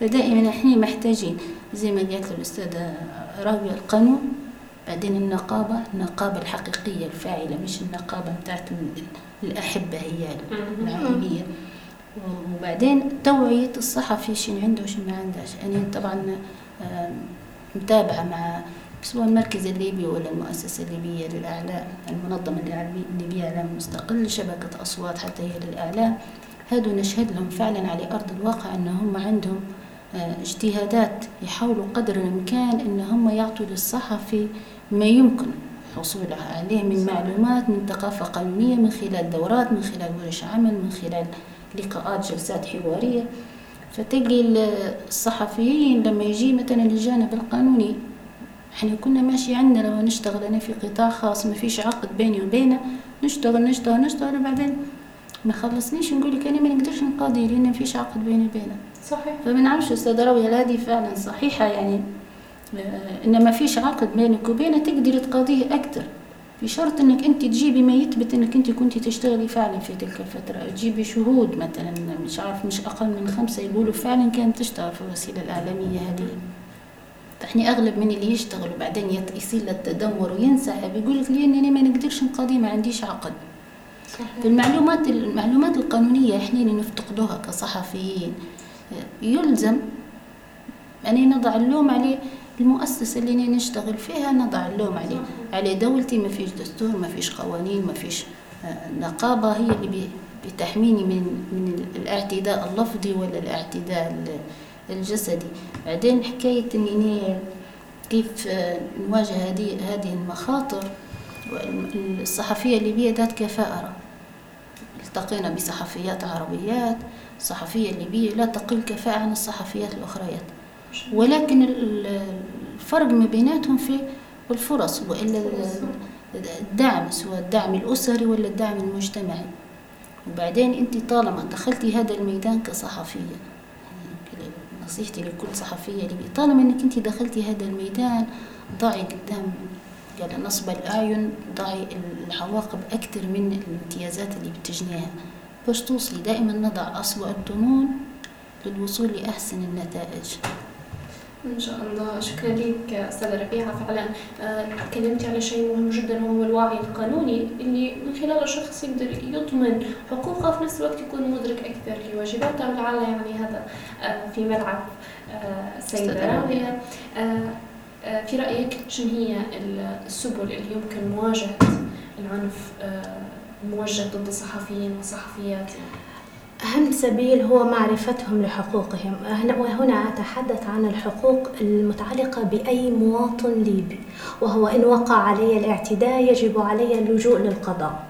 Speaker 3: فدائما إحنا محتاجين زي ما قالت الأستاذة راوية القانون بعدين النقابة النقابة الحقيقية الفاعلة مش النقابة بتاعت الأحبة هي العائلية وبعدين توعية الصحفي شنو عنده وشنو ما عندهش. يعني طبعا متابعة مع سواء المركز الليبي ولا المؤسسة الليبية للإعلام المنظمة الليبية للإعلام المستقل شبكة أصوات حتى هي للإعلام. هادو نشهد لهم فعلا على أرض الواقع أن هم عندهم اجتهادات يحاولوا قدر الإمكان أن هم يعطوا للصحفي ما يمكن حصولها عليه من معلومات من ثقافة قانونية من خلال دورات من خلال ورش عمل من خلال لقاءات جلسات حوارية. فتلقي الصحفيين لما يجي مثلا الجانب القانوني إحنا كنا ماشي عندنا لو نشتغل أنا في قطاع خاص ما فيش عقد بيني وبينه نشتغل نشتغل نشتغل وبعدين ما خلصنيش نقول لك أنا ما نقدرش نقاضي لأن ما فيش عقد بيني وبينه.
Speaker 2: صحيح.
Speaker 3: فما نعرفش أستاذ راوية هذه فعلا صحيحة؟ يعني آه، ان ما فيش عقد بينك وبينه تقدري تقاضيه أكثر. بشرط إنك أنت تجيبي ما يثبت إنك أنت كنت تشتغلي فعلا في تلك الفترة. تجيبي شهود مثلا مش عارف مش أقل من خمسة يقولوا فعلا كانت تشتغل في الوسيلة الإعلامية هذه. إحنا أغلب من اللي يشتغل وبعدين يصير له التدمر وينسحب يقول لك لأن أنا ما نقدرش نقاضي ما عنديش عقد.
Speaker 2: صحيح.
Speaker 3: المعلومات المعلومات القانونية إحنا اللي نفتقدوها كصحفيين. يلزم أن نضع اللوم عليه المؤسسة اللي أنا نشتغل فيها نضع اللوم عليه. على دولتي ما فيش دستور ما فيش قوانين ما فيش آه، نقابة هي اللي بتحميني من من الاعتداء اللفظي ولا الاعتداء ال- الجسدي. بعدين حكاية إني كيف آه، نواجه هذه هذه المخاطر. الصحفية الليبية ذات كفاءة التقينا بصحفيات عربيات الصحفية الليبية لا تقل كفاءة عن الصحفيات الأخريات. ولكن ال- ال- الفرق ما بيناتهم في الفرص وإلا ال- الدعم سواء الدعم الأسري ولا الدعم المجتمعي. وبعدين أنت طالما دخلتي هذا الميدان كصحفية يعني نصيحتي لكل صحفية ليبية طالما أنك أنت دخلتي هذا الميدان ضعي قدام قال نصب الأعين ضعي العواقب أكثر من الامتيازات اللي بتجنيها. باش توصلي دائما نضع أسوأ الظنون للوصول لأحسن النتائج.
Speaker 2: إن شاء الله. شكرا لك أستاذة ربيعة. فعلا آه، تكلمتي على شيء مهم جدا وهو الوعي القانوني اللي من خلاله الشخص يقدر يضمن حقوقه في نفس الوقت يكون مدرك أكثر لواجباته. ولعل يعني هذا آه، في ملعب آه، السيده راوية. آه، آه، في رأيك شنو هي السبل اللي يمكن مواجهة العنف الموجه ضد الصحفيين والصحفيات.
Speaker 5: أهم سبيل هو معرفتهم لحقوقهم. هنا- وهنا أتحدث عن الحقوق المتعلقة بأي مواطن ليبي وهو إن وقع علي الاعتداء يجب علي اللجوء للقضاء.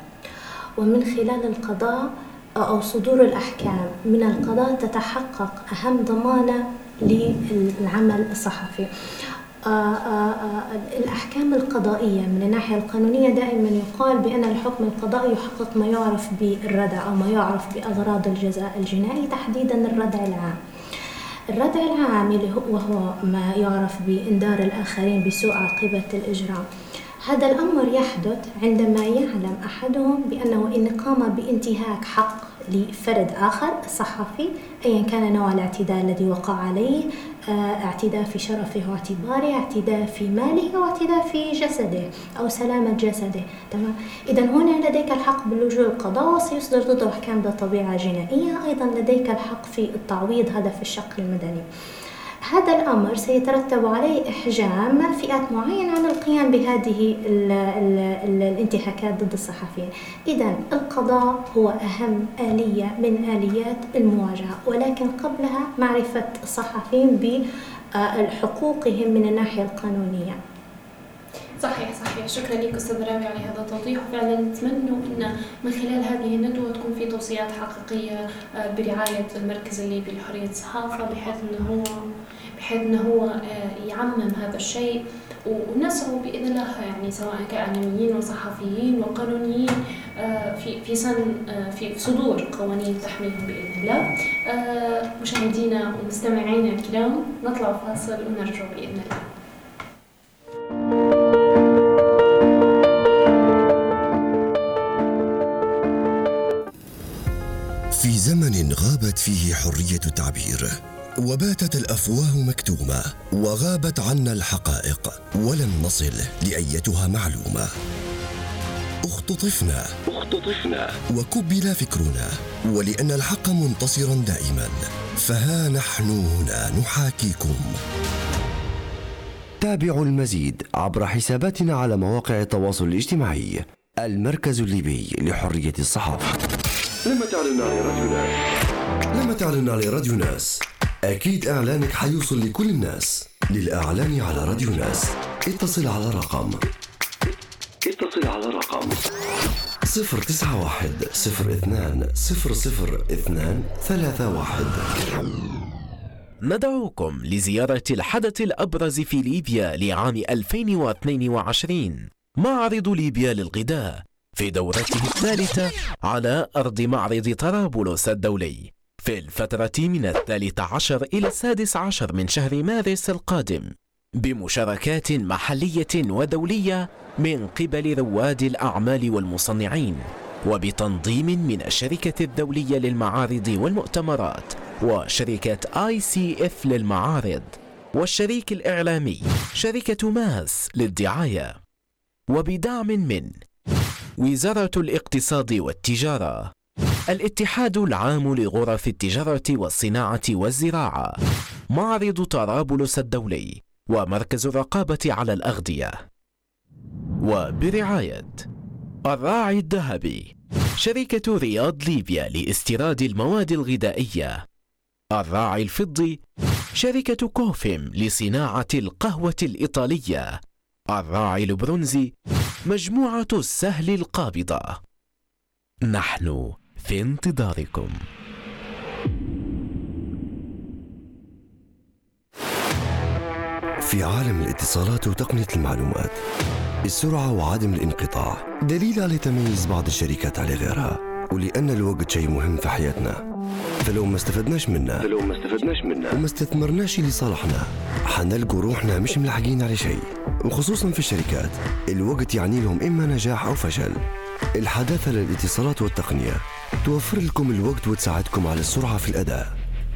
Speaker 5: ومن خلال القضاء أو صدور الأحكام من القضاء تتحقق أهم ضمانة للعمل الصحفي. الأحكام القضائية من الناحية القانونية دائما يقال بأن الحكم القضائي يحقق ما يعرف بالردع أو ما يعرف بأغراض الجزاء الجنائي تحديدا الردع العام. الردع العام وهو ما يعرف بإنذار الآخرين بسوء عاقبة الإجرام. هذا الأمر يحدث عندما يعلم أحدهم بأنه إن قام بانتهاك حق لفرد آخر صحفي أيا كان نوع الاعتداء الذي وقع عليه آه، اعتداء في شرفه واعتباره اعتداء في ماله أو اعتداء في جسده أو سلامة جسده. تمام؟ إذا هنا لديك الحق باللجوء للقضاء وسيصدر ضده أحكام ذات طبيعة جنائية أيضا لديك الحق في التعويض هذا في الشق المدني. هذا الأمر سيترتب عليه إحجام فئات معينة عن القيام بهذه ال ال ال الانتهاكات ضد الصحفيين. إذا القضاء هو أهم آلية من آليات المواجهة ولكن قبلها معرفة الصحفيين بحقوقهم من الناحية القانونية.
Speaker 2: صحيح صحيح. شكرا لك أستاذ رامي على هذا التوضيح. وفعلا نتمنى أن من خلال هذه الندوة تكون في توصيات حقيقية آه، برعاية المركز الليبي لحريه الصحافة بحيث إنه هو بحيث إنه هو آه، يعمم هذا الشيء. ونسعوا بإذن الله يعني سواء كأعلاميين وصحفيين وقانونيين آه، في في سن في صدور قوانين تحميهم بإذن الله. مشاهدينا ومستمعينا الكرام نطلع فاصل ونرجع بإذن الله.
Speaker 1: حرية التعبير. وباتت الأفواه مكتومة وغابت عنا الحقائق ولم نصل لأيتها معلومة. اختطفنا. اختطفنا. وكبل فكرنا ولأن الحق منتصرا دائما. فها نحن هنا نحاكيكم. تابعوا المزيد عبر حساباتنا على مواقع التواصل الاجتماعي المركز الليبي لحرية الصحافة. لما تعلن على ناس لما تعلن على راديو ناس أكيد إعلانك حيوصل لكل الناس. للإعلان على راديو ناس اتصل على رقم. اتصل على رقم. صفر تسعة واحد صفر اثنان صفر صفر اثنان ثلاثة واحد.
Speaker 4: ندعوكم لزيارة الحدث الأبرز في ليبيا لعام 2022 معرض ليبيا للغذاء في دورته الثالثة على أرض معرض طرابلس الدولي. في الفترة من الثالث عشر إلى السادس عشر من شهر مارس القادم بمشاركات محلية ودولية من قبل رواد الأعمال والمصنعين وبتنظيم من الشركة الدولية للمعارض والمؤتمرات وشركة آي سي إف للمعارض والشريك الإعلامي شركة ماس للدعاية. وبدعم من وزارة الاقتصاد والتجارة الاتحاد العام لغرف التجارة والصناعة والزراعة. معرض طرابلس الدولي ومركز الرقابة على الأغذية. وبرعاية الراعي الذهبي. شركة رياض ليبيا لاستيراد المواد الغذائية. الراعي الفضي. شركة كوفيم لصناعة القهوة الإيطالية. الراعي البرونزي. مجموعة السهل القابضة. نحن في انتظاركم.
Speaker 1: في عالم الاتصالات وتقنية المعلومات السرعة وعدم الانقطاع دليل على تميز بعض الشركات على غيرها ولأن الوقت شيء مهم في حياتنا. فلو ما استفدناش منه
Speaker 6: فلو ما استفدناش منه.
Speaker 1: وما استثمرناش لصالحنا حنلقوا روحنا مش ملحقين على شيء. وخصوصا في الشركات الوقت يعني لهم إما نجاح أو فشل. الحداثة للاتصالات والتقنية توفر لكم الوقت وتساعدكم على السرعة في الأداء.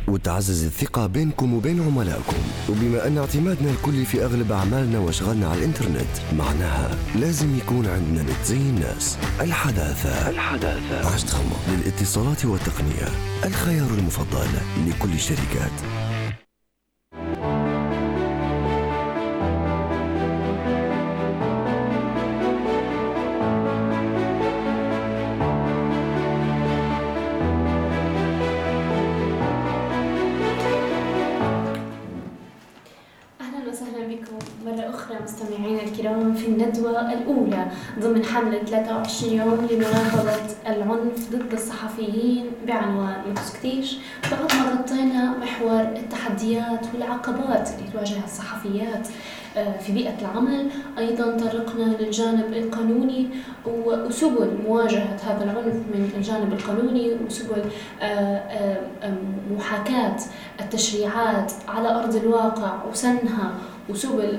Speaker 1: وتعزز الثقة بينكم وبين عملائكم. وبما أن اعتمادنا الكلي في أغلب أعمالنا وأشغالنا على الإنترنت معناها لازم يكون عندنا نت زي الناس. الحداثة.
Speaker 6: الحداثة.
Speaker 1: عشت للاتصالات والتقنية. الخيار المفضل لكل الشركات.
Speaker 2: الندوة الأولى ضمن حملة 23 يوم لمناهضة العنف ضد الصحفيين بعنوان ما تسكتيش بعد ما غطينا محور التحديات والعقبات اللي تواجه الصحفيات آه، في بيئة العمل. أيضا طرقنا للجانب القانوني وسبل مواجهة هذا العنف من الجانب القانوني وسبل آه، آه، محاكاة التشريعات على أرض الواقع وسنها وسبل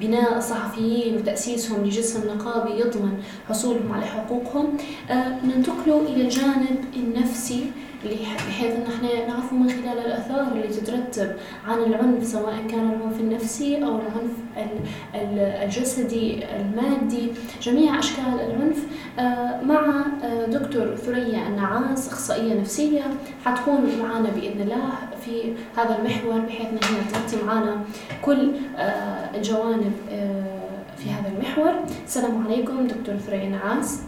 Speaker 2: بناء الصحفيين وتأسيسهم لجسم نقابي يضمن حصولهم على حقوقهم. آه، ننتقل إلى الجانب النفسي. بحيث إن إحنا نعرف من خلال الأثار اللي تترتب عن العنف سواء كان العنف النفسي أو العنف ال- ال- الجسدي المادي جميع أشكال العنف. آه، مع آه، دكتور ثريا النعاس أخصائية نفسية حتكون معنا بإذن الله في هذا المحور بحيث إن هي تغطي معنا كل آه، الجوانب في هذا المحور. السلام عليكم دكتور ثريا نعاس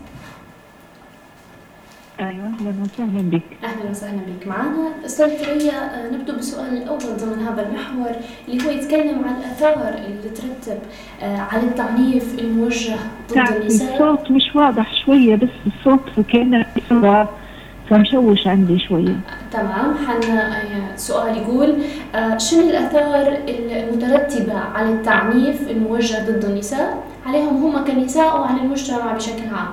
Speaker 7: أيوه أهلا وسهلا بك.
Speaker 2: أهلا وسهلا بك. معنا أستاذ ثريا آه، نبدو بالسؤال الأول ضمن هذا المحور اللي هو يتكلم عن الأثار اللي ترتب آه، على التعنيف الموجه ضد النساء.
Speaker 7: الصوت مش واضح شوية بس الصوت كأنه في فمشوش عندي شوية.
Speaker 2: تمام حن آه، سؤال يقول شنو الأثار المترتبة على التعنيف الموجه ضد النساء؟ عليهم هم كنساء وعلى المجتمع بشكل عام؟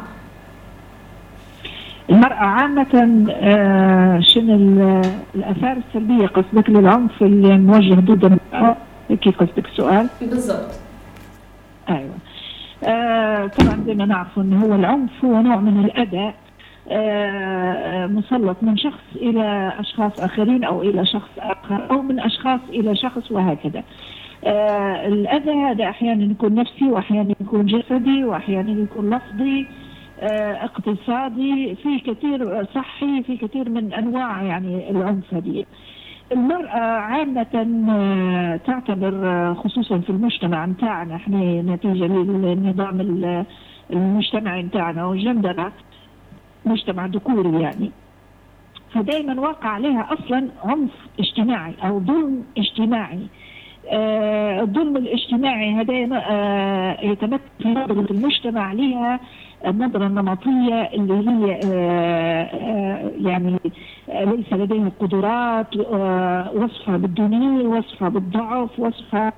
Speaker 7: المرأة عامة آه، شنو ال- الآثار السلبية؟ قصدك للعنف الموجه ضد المرأة؟ كيف قصدك السؤال؟
Speaker 2: بالضبط.
Speaker 7: أيوه. آه طبعا زي ما نعرف إنه هو العنف هو نوع من الاذى آه مسلط من شخص إلى أشخاص آخرين أو إلى شخص آخر أو من أشخاص إلى شخص وهكذا. آه الأذى هذا أحيانا يكون نفسي واحيانا يكون جسدي واحيانا يكون لفظي. اقتصادي في كثير صحي في كثير من أنواع يعني العنف هذه. المرأة عامة آه، تعتبر آه، خصوصا في المجتمع نتاعنا إحنا نتيجة للنظام ال- المجتمعي نتاعنا والجندرة مجتمع ذكوري يعني فدائما واقع عليها أصلا عنف اجتماعي أو ظلم اجتماعي آه، الظلم الاجتماعي هذا آه، يتمثل في نظرة المجتمع لها النظرة النمطية اللي هي آه، آه، يعني ليس لديها قدرات آه، وصفها بالدونية وصفها بالضعف وصفها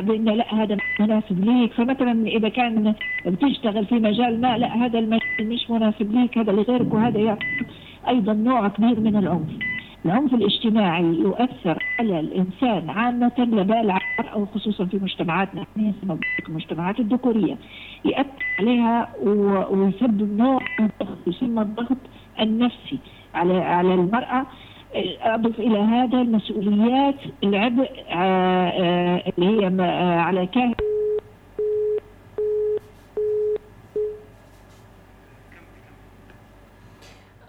Speaker 7: بأن لا هذا مناسب ليك. فمثلا إذا كان بتشتغل في مجال ما لا هذا المجال مش مناسب ليك هذا لغيرك وهذا يعطيك أيضا نوع كبير من العنف. العنف الاجتماعي يؤثر على الإنسان عامة لا بال على المراه وخصوصا في مجتمعاتنا المجتمعات الذكورية يؤثر عليها ويسبب نوع من الضغط يسمى الضغط النفسي على على المرأة. أضف إلى هذا المسؤوليات العبء آه، آه، اللي هي آه، على كاهل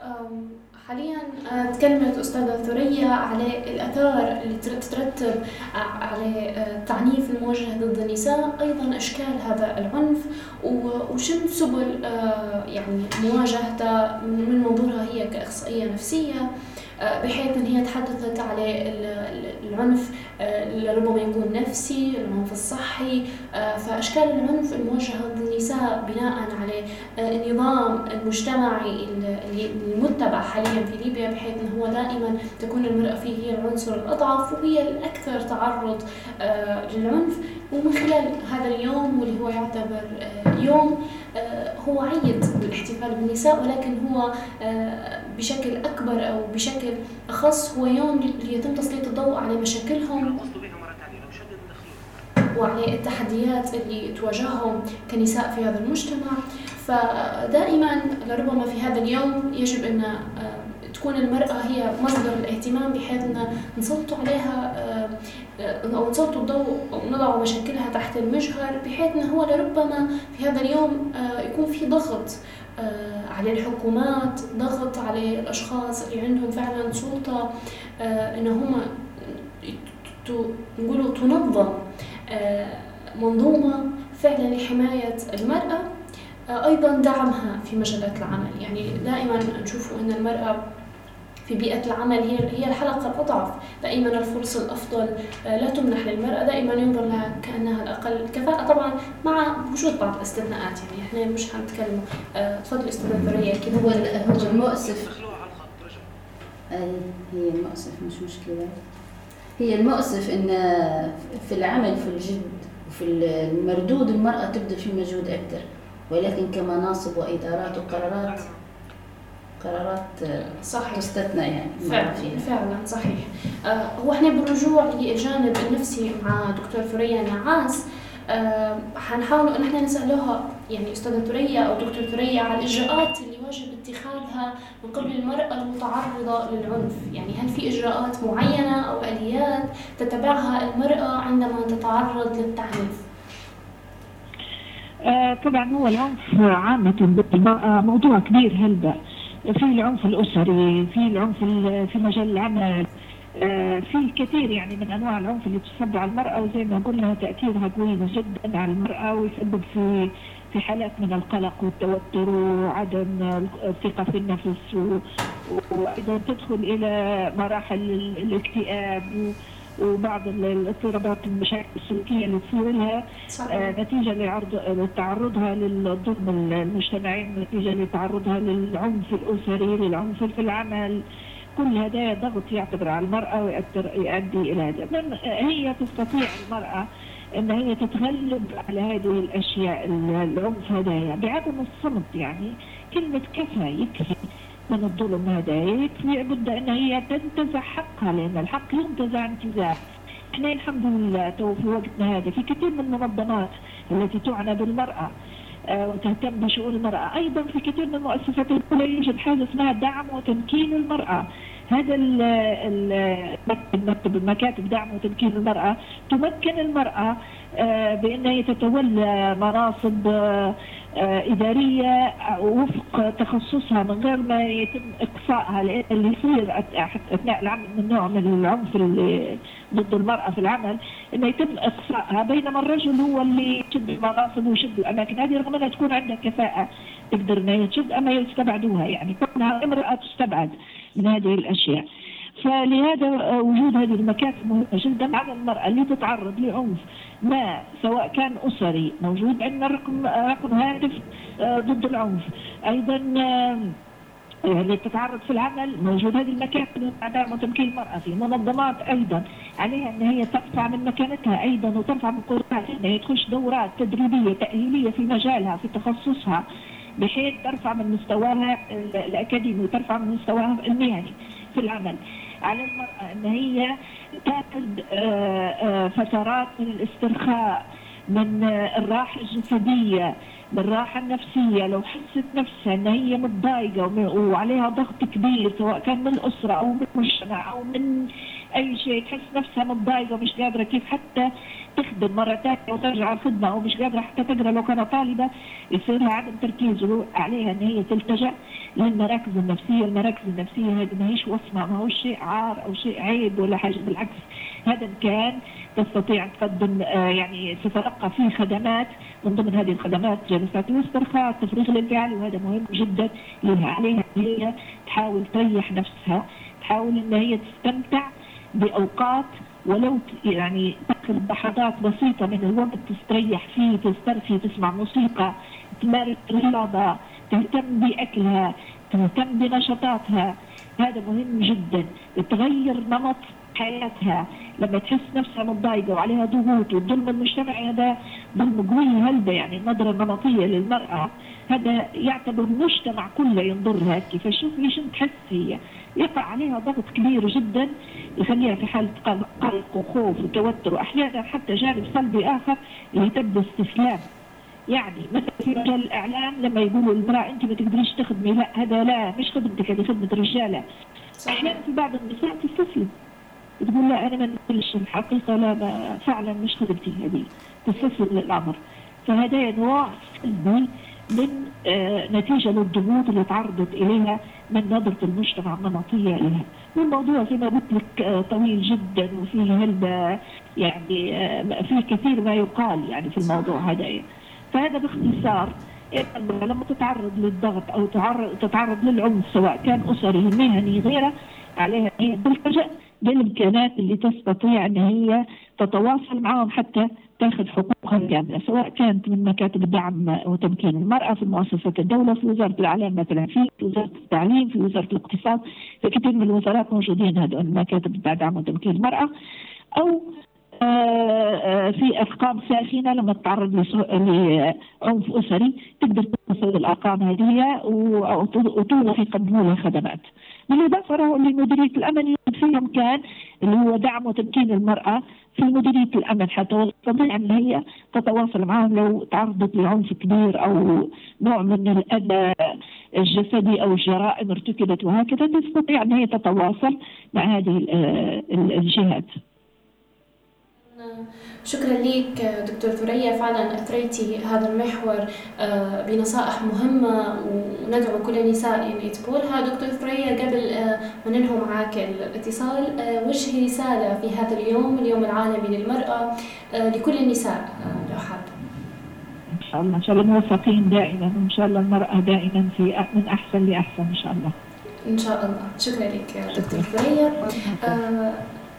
Speaker 2: أم، حاليا آه، تكلمت أستاذة ثريا على الآثار اللي تر- تترتب ع- على آه، التعنيف الموجه ضد النساء أيضا أشكال هذا العنف وشن سبل آه، يعني مواجهته من من منظورها هي كأخصائية نفسية. آه، بحيث إن هي تحدثت على ال- ال- العنف آه، اللي ربما يكون نفسي العنف الصحي آه، فأشكال العنف الموجهه ضد النساء بناء على آه، النظام المجتمعي المتبع حاليا في ليبيا بحيث انه هو دائما تكون المرأة فيه هي العنصر الأضعف وهي الأكثر تعرض آه، للعنف. ومن خلال هذا اليوم واللي هو يعتبر آه، يوم آه، هو عيد بالاحتفال بالنساء ولكن هو آه، بشكل أكبر أو بشكل أخص هو يوم يتم تسليط الضوء على مشاكلهم وعلى التحديات اللي تواجههم كنساء في هذا المجتمع. فدائما لربما في هذا اليوم يجب أن آه، تكون المرأة هي مصدر الاهتمام بحيث أن نسلط عليها آه، أو نسلط الضوء أو نضع مشاكلها تحت المجهر بحيث أنه هو لربما في هذا اليوم آه، يكون في ضغط على الحكومات ضغط على الأشخاص اللي عندهم فعلا سلطة آه، إن هم نقولوا تنظم آه، منظومة فعلا لحماية المرأة آه، أيضا دعمها في مجالات العمل. يعني دائما نشوف أن المرأة في بيئة العمل هي هي الحلقة الأضعف، دائما الفرص الأفضل آه، لا تمنح للمرأة، دائما ينظر لها كأنها الأقل كفاءة. طبعا مع وجود بعض الاستثناءات يعني إحنا مش حنتكلم آه، تفضلي أستاذة ثريا كذا
Speaker 3: هو هو المؤسف. هي المؤسف مش مشكلة. هي المؤسف إن في العمل في الجد وفي المردود المرأة تبذل فيه مجهود أكثر ولكن كمناصب وإدارات وقرارات قرارات
Speaker 2: صحيح
Speaker 3: تستثنى يعني
Speaker 2: فعلا
Speaker 3: فيها.
Speaker 2: فعلا صحيح آه، هو إحنا بالرجوع للجانب النفسي مع دكتور ثريا نعاس آه، حنحاول إن إحنا نسألوها يعني أستاذة ثريا أو دكتور ثريا على الاجراءات اللي واجب اتخاذها من قبل المرأة المتعرضة للعنف، يعني هل في إجراءات معينة أو آليات تتبعها المرأة عندما تتعرض للتعنيف؟
Speaker 7: آه، طبعا هو العنف عامة ضد المرأة موضوع كبير هلبة في العنف الأسري في العنف ال- في مجال العمل آه، في الكثير يعني من أنواع العنف اللي تسبب على المرأة وزي ما قلنا تأثيرها قوي جدا على المرأة ويسبب في في حالات من القلق والتوتر وعدم الثقة في النفس و- وأيضا تدخل إلى مراحل ال- الاكتئاب وبعض ال- الاضطرابات المشاكل السلوكية اللي تصير لها آه، نتيجة لعرض لتعرضها للظلم المجتمعي نتيجة لتعرضها للعنف الأسري للعنف في العمل. كل هذا ضغط يعتبر على المرأة ويؤثر يؤدي إلى هذا. هي تستطيع المرأة أن هي تتغلب على هذه الأشياء العنف هذايا. بعدم الصمت يعني كلمة كفى يكفي. من الظلم هذا يكفي لابد أن هي تنتزع حقها لأن الحق ينتزع انتزاع. إحنا الحمد لله تو في وقتنا هذا في كثير من المنظمات التي تعنى بالمرأة آه، وتهتم بشؤون المرأة. أيضا في كثير من المؤسسات الدولية يوجد حاجة اسمها دعم وتمكين المرأة. هذا ال- ال- المكتب المكاتب دعم وتمكين المرأة. تمكن المرأة آه، بأن هي تتولى مناصب آه، إدارية وفق تخصصها من غير ما يتم إقصائها اللي يصير أث- أثناء العمل من نوع من العنف اللي ضد المرأة في العمل إنه يتم إقصائها بينما الرجل هو اللي يشد المناصب ويشد الأماكن. هذه رغم أنها تكون عندها كفاءة تقدر إنها تشد أما يستبعدوها. يعني كونها امرأة تستبعد من هذه الأشياء. فلهذا آه، وجود هذه المكاتب مهمة جدا على المرأة اللي تتعرض لعنف ما سواء كان أسري موجود عندنا رقم رقم هاتف آه، ضد العنف. أيضا آه، اللي تتعرض في العمل موجود هذه المكاتب دعم وتمكين المرأة في منظمات أيضا عليها أن هي ترفع من مكانتها أيضا وترفع من قدراتها أن هي تخش دورات تدريبية تأهيلية في مجالها في تخصصها بحيث ترفع من مستواها الأكاديمي وترفع من مستواها المهني في العمل. على المرأة أن هي تأخذ آه، آه، فترات من الاسترخاء من آه، الراحة الجسدية من الراحة النفسية. لو حست نفسها أن هي متضايقة وعليها ضغط كبير سواء كان من الأسرة أو من المجتمع أو من أي شيء تحس نفسها متضايقة ومش قادرة كيف حتى تخدم مرة ثانية وترجع الخدمة أو مش قادرة حتى تقرأ. لو كانت طالبة يصير لها عدم تركيز عليها أن هي تلتجأ للمراكز النفسية. المراكز النفسية هذه ما هيش وصمة ما هو شيء عار أو شيء عيب ولا حاجة. بالعكس هذا كان تستطيع تقدم آه، يعني تتلقى فيه خدمات. من ضمن هذه الخدمات جلسات الاسترخاء التفريغ الانفعالي وهذا مهم جدا لها عليها هي تحاول تريح نفسها تحاول إن هي تستمتع بأوقات ولو يعني تاخذ لحظات بسيطة من الوقت تستريح فيه تسترخي تسمع موسيقى تمارس رياضة تهتم بأكلها تهتم بنشاطاتها. هذا مهم جدا. تغير نمط حياتها لما تحس نفسها متضايقة وعليها ضغوط والظلم المجتمعي هذا ظلم قوي هلبة يعني النظرة النمطية للمرأة. هذا يعتبر المجتمع كله ينظرها كيف شوفي شو تحس هي. يقع عليها ضغط كبير جدا يخليها في حالة قلق وخوف وتوتر وأحيانا حتى جانب سلبي آخر اللي تبدو استسلام. يعني مثلا في مجال الإعلام لما يقولوا المراه أنت ما تقدريش تخدمي لا هذا لا مش خدمتك هذه خدمة رجالة. أحيانا في بعض النساء تستسلم. تقول لا أنا ما نقولش الحقيقة لا ما فعلا مش خدمتي هذه تستسلم للأمر. فهذا نوع سلبي من آه نتيجة للضغوط اللي تعرضت إليها من نظرة المجتمع النمطية لها والموضوع زي ما قلت لك آه طويل جدا وفيه هلبة يعني آه فيه كثير ما يقال يعني في الموضوع هذا. فهذا باختصار لما تتعرض للضغط أو تتعرض للعنف سواء كان أسري مهني غيره عليها هي تلتجا بالامكانات اللي تستطيع أن هي تتواصل معهم حتى تاخذ حقوقها الكاملة سواء كانت من مكاتب الدعم وتمكين المرأة في مؤسسات الدولة في وزارة الإعلام مثلا في وزارة التعليم في وزارة الاقتصاد في كثير من الوزارات موجودين هذول مكاتب الدعم وتمكين المرأة أو آه، آه، في أرقام ساخنة لما تتعرض لعنف أسري تقدر تصل الارقام هذه وتوضح يقدموا لها خدمات. بالاضافه لمديريه الأمن فيهم كان اللي هو دعم وتمكين المرأة في مديرية الأمن حتى تستطيع إن هي تتواصل معهم لو تعرضت لعنف كبير أو نوع من الأذى الجسدي أو الجرائم ارتكبت وهكذا تستطيع إن هي تتواصل مع هذه الجهات.
Speaker 2: شكرا لك دكتور ثريا. فعلا اثريتي هذا المحور آه، بنصائح مهمة وندعو كل النساء إن يتبعونها دكتور ثريا قبل آه، ما ننهي معك الاتصال آه، وجهي رسالة في هذا اليوم اليوم العالمي للمرأة لكل النساء لو حاب؟
Speaker 7: إن شاء الله. إن شاء الله موفقين دائما وإن شاء الله المرأة دائما في من أحسن لأحسن إن شاء الله.
Speaker 2: إن شاء الله. شكرا لك دكتور ثريا.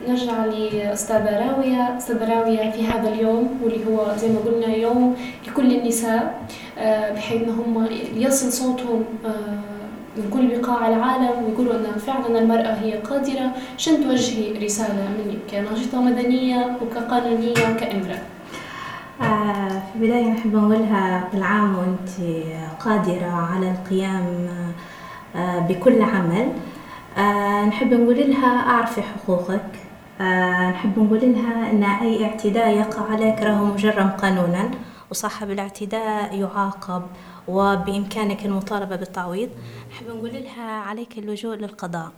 Speaker 2: نرجع لأستاذة راوية أستاذة راوية في هذا اليوم واللي هو زي ما قلنا يوم لكل النساء آه، بحيث هم يصل صوتهم آه، من كل بقاع العالم ويقولوا أن فعلا المرأة هي قادرة شن توجهي رسالة منك كناشطة مدنية وكقانونية وكإمرأة.
Speaker 5: آه في البداية نحب نقولها كل عام وأنت قادرة على القيام بكل عمل. نحب نقول لها أعرفي حقوقك. آه، نحب نقول لها أن أي اعتداء يقع عليك راهو مجرم قانونا وصاحب الاعتداء يعاقب وبإمكانك المطالبة بالتعويض. نحب نقول لها عليك اللجوء للقضاء.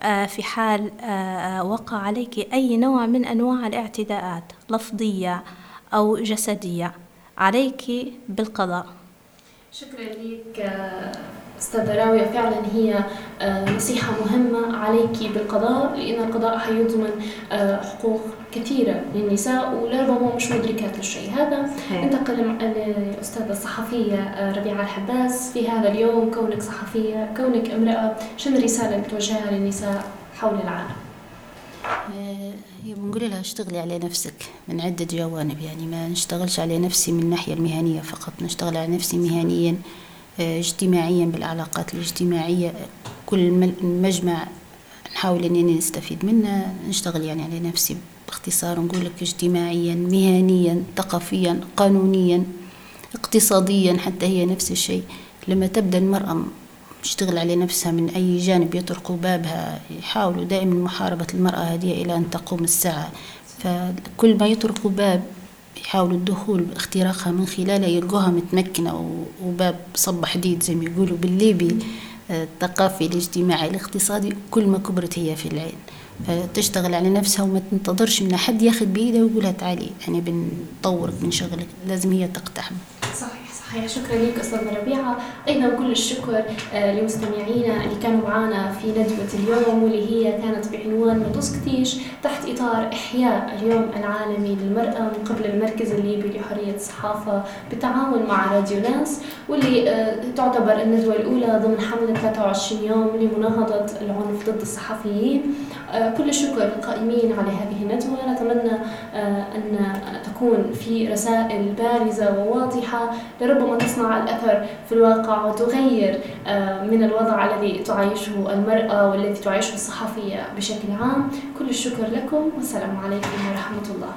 Speaker 5: آه، في حال آه، وقع عليك أي نوع من أنواع الاعتداءات لفظية أو جسدية عليك بالقضاء.
Speaker 2: شكرا لك أستاذة راوية فعلا هي آه، نصيحة مهمة عليك بالقضاء لأن القضاء حيضمن آه، حقوق كثيرة للنساء ولربما مش مدركات للشيء هذا. انتقل للأستاذة الصحفية آه، ربيعة الحباس. في هذا اليوم كونك صحفية كونك امرأة شنو الرسالة اللي توجهها للنساء حول العالم؟
Speaker 3: هي بنقول لها اشتغلي على نفسك من عدة جوانب. يعني ما نشتغلش على نفسي من الناحية المهنية فقط نشتغل على نفسي مهنيا. اجتماعيا بالعلاقات الاجتماعية. كل مجمع نحاول اني نستفيد منه نشتغل يعني على نفسي باختصار نقول لك اجتماعيا مهنيا ثقافيا قانونيا اقتصاديا حتى هي نفس الشيء. لما تبدأ المرأة تشتغل على نفسها من أي جانب يطرقوا بابها يحاولوا دائما محاربة المرأة هذه إلى أن تقوم الساعة. فكل ما يطرقوا باب يحاولوا الدخول باختراقها من خلالها يلقوها متمكنة وباب صب حديد زي ما يقولوا بالليبي الثقافي الاجتماعي الاقتصادي كل ما كبرت هي في العين. فتشتغل على نفسها وما تنتظرش من حد ياخذ بإيدها ويقولها تعالي يعني بنطورك بنشغلك لازم هي تقتحم.
Speaker 2: صحيح. صحيح شكرا لك أستاذ ربيعة. أيضا كل الشكر آه، لمستمعينا اللي كانوا معنا في ندوة اليوم واللي هي كانت بعنوان متوسكتيش تحت إطار إحياء اليوم العالمي للمرأة من قبل المركز الليبي لحرية الصحافه بالتعاون مع راديو ناس واللي آه، تعتبر الندوة الأولى ضمن حملة 23 يوم لمناهضة العنف ضد الصحفيين. آه، كل الشكر للقائمين على هذه الندوة. نتمنى أن تكون في رسائل بارزة وواضحة لربما تصنع الأثر في الواقع وتغير آه، من الوضع الذي تعيشه المرأة والتي تعيشه الصحفية بشكل عام. كل الشكر لكم والسلام عليكم ورحمة الله.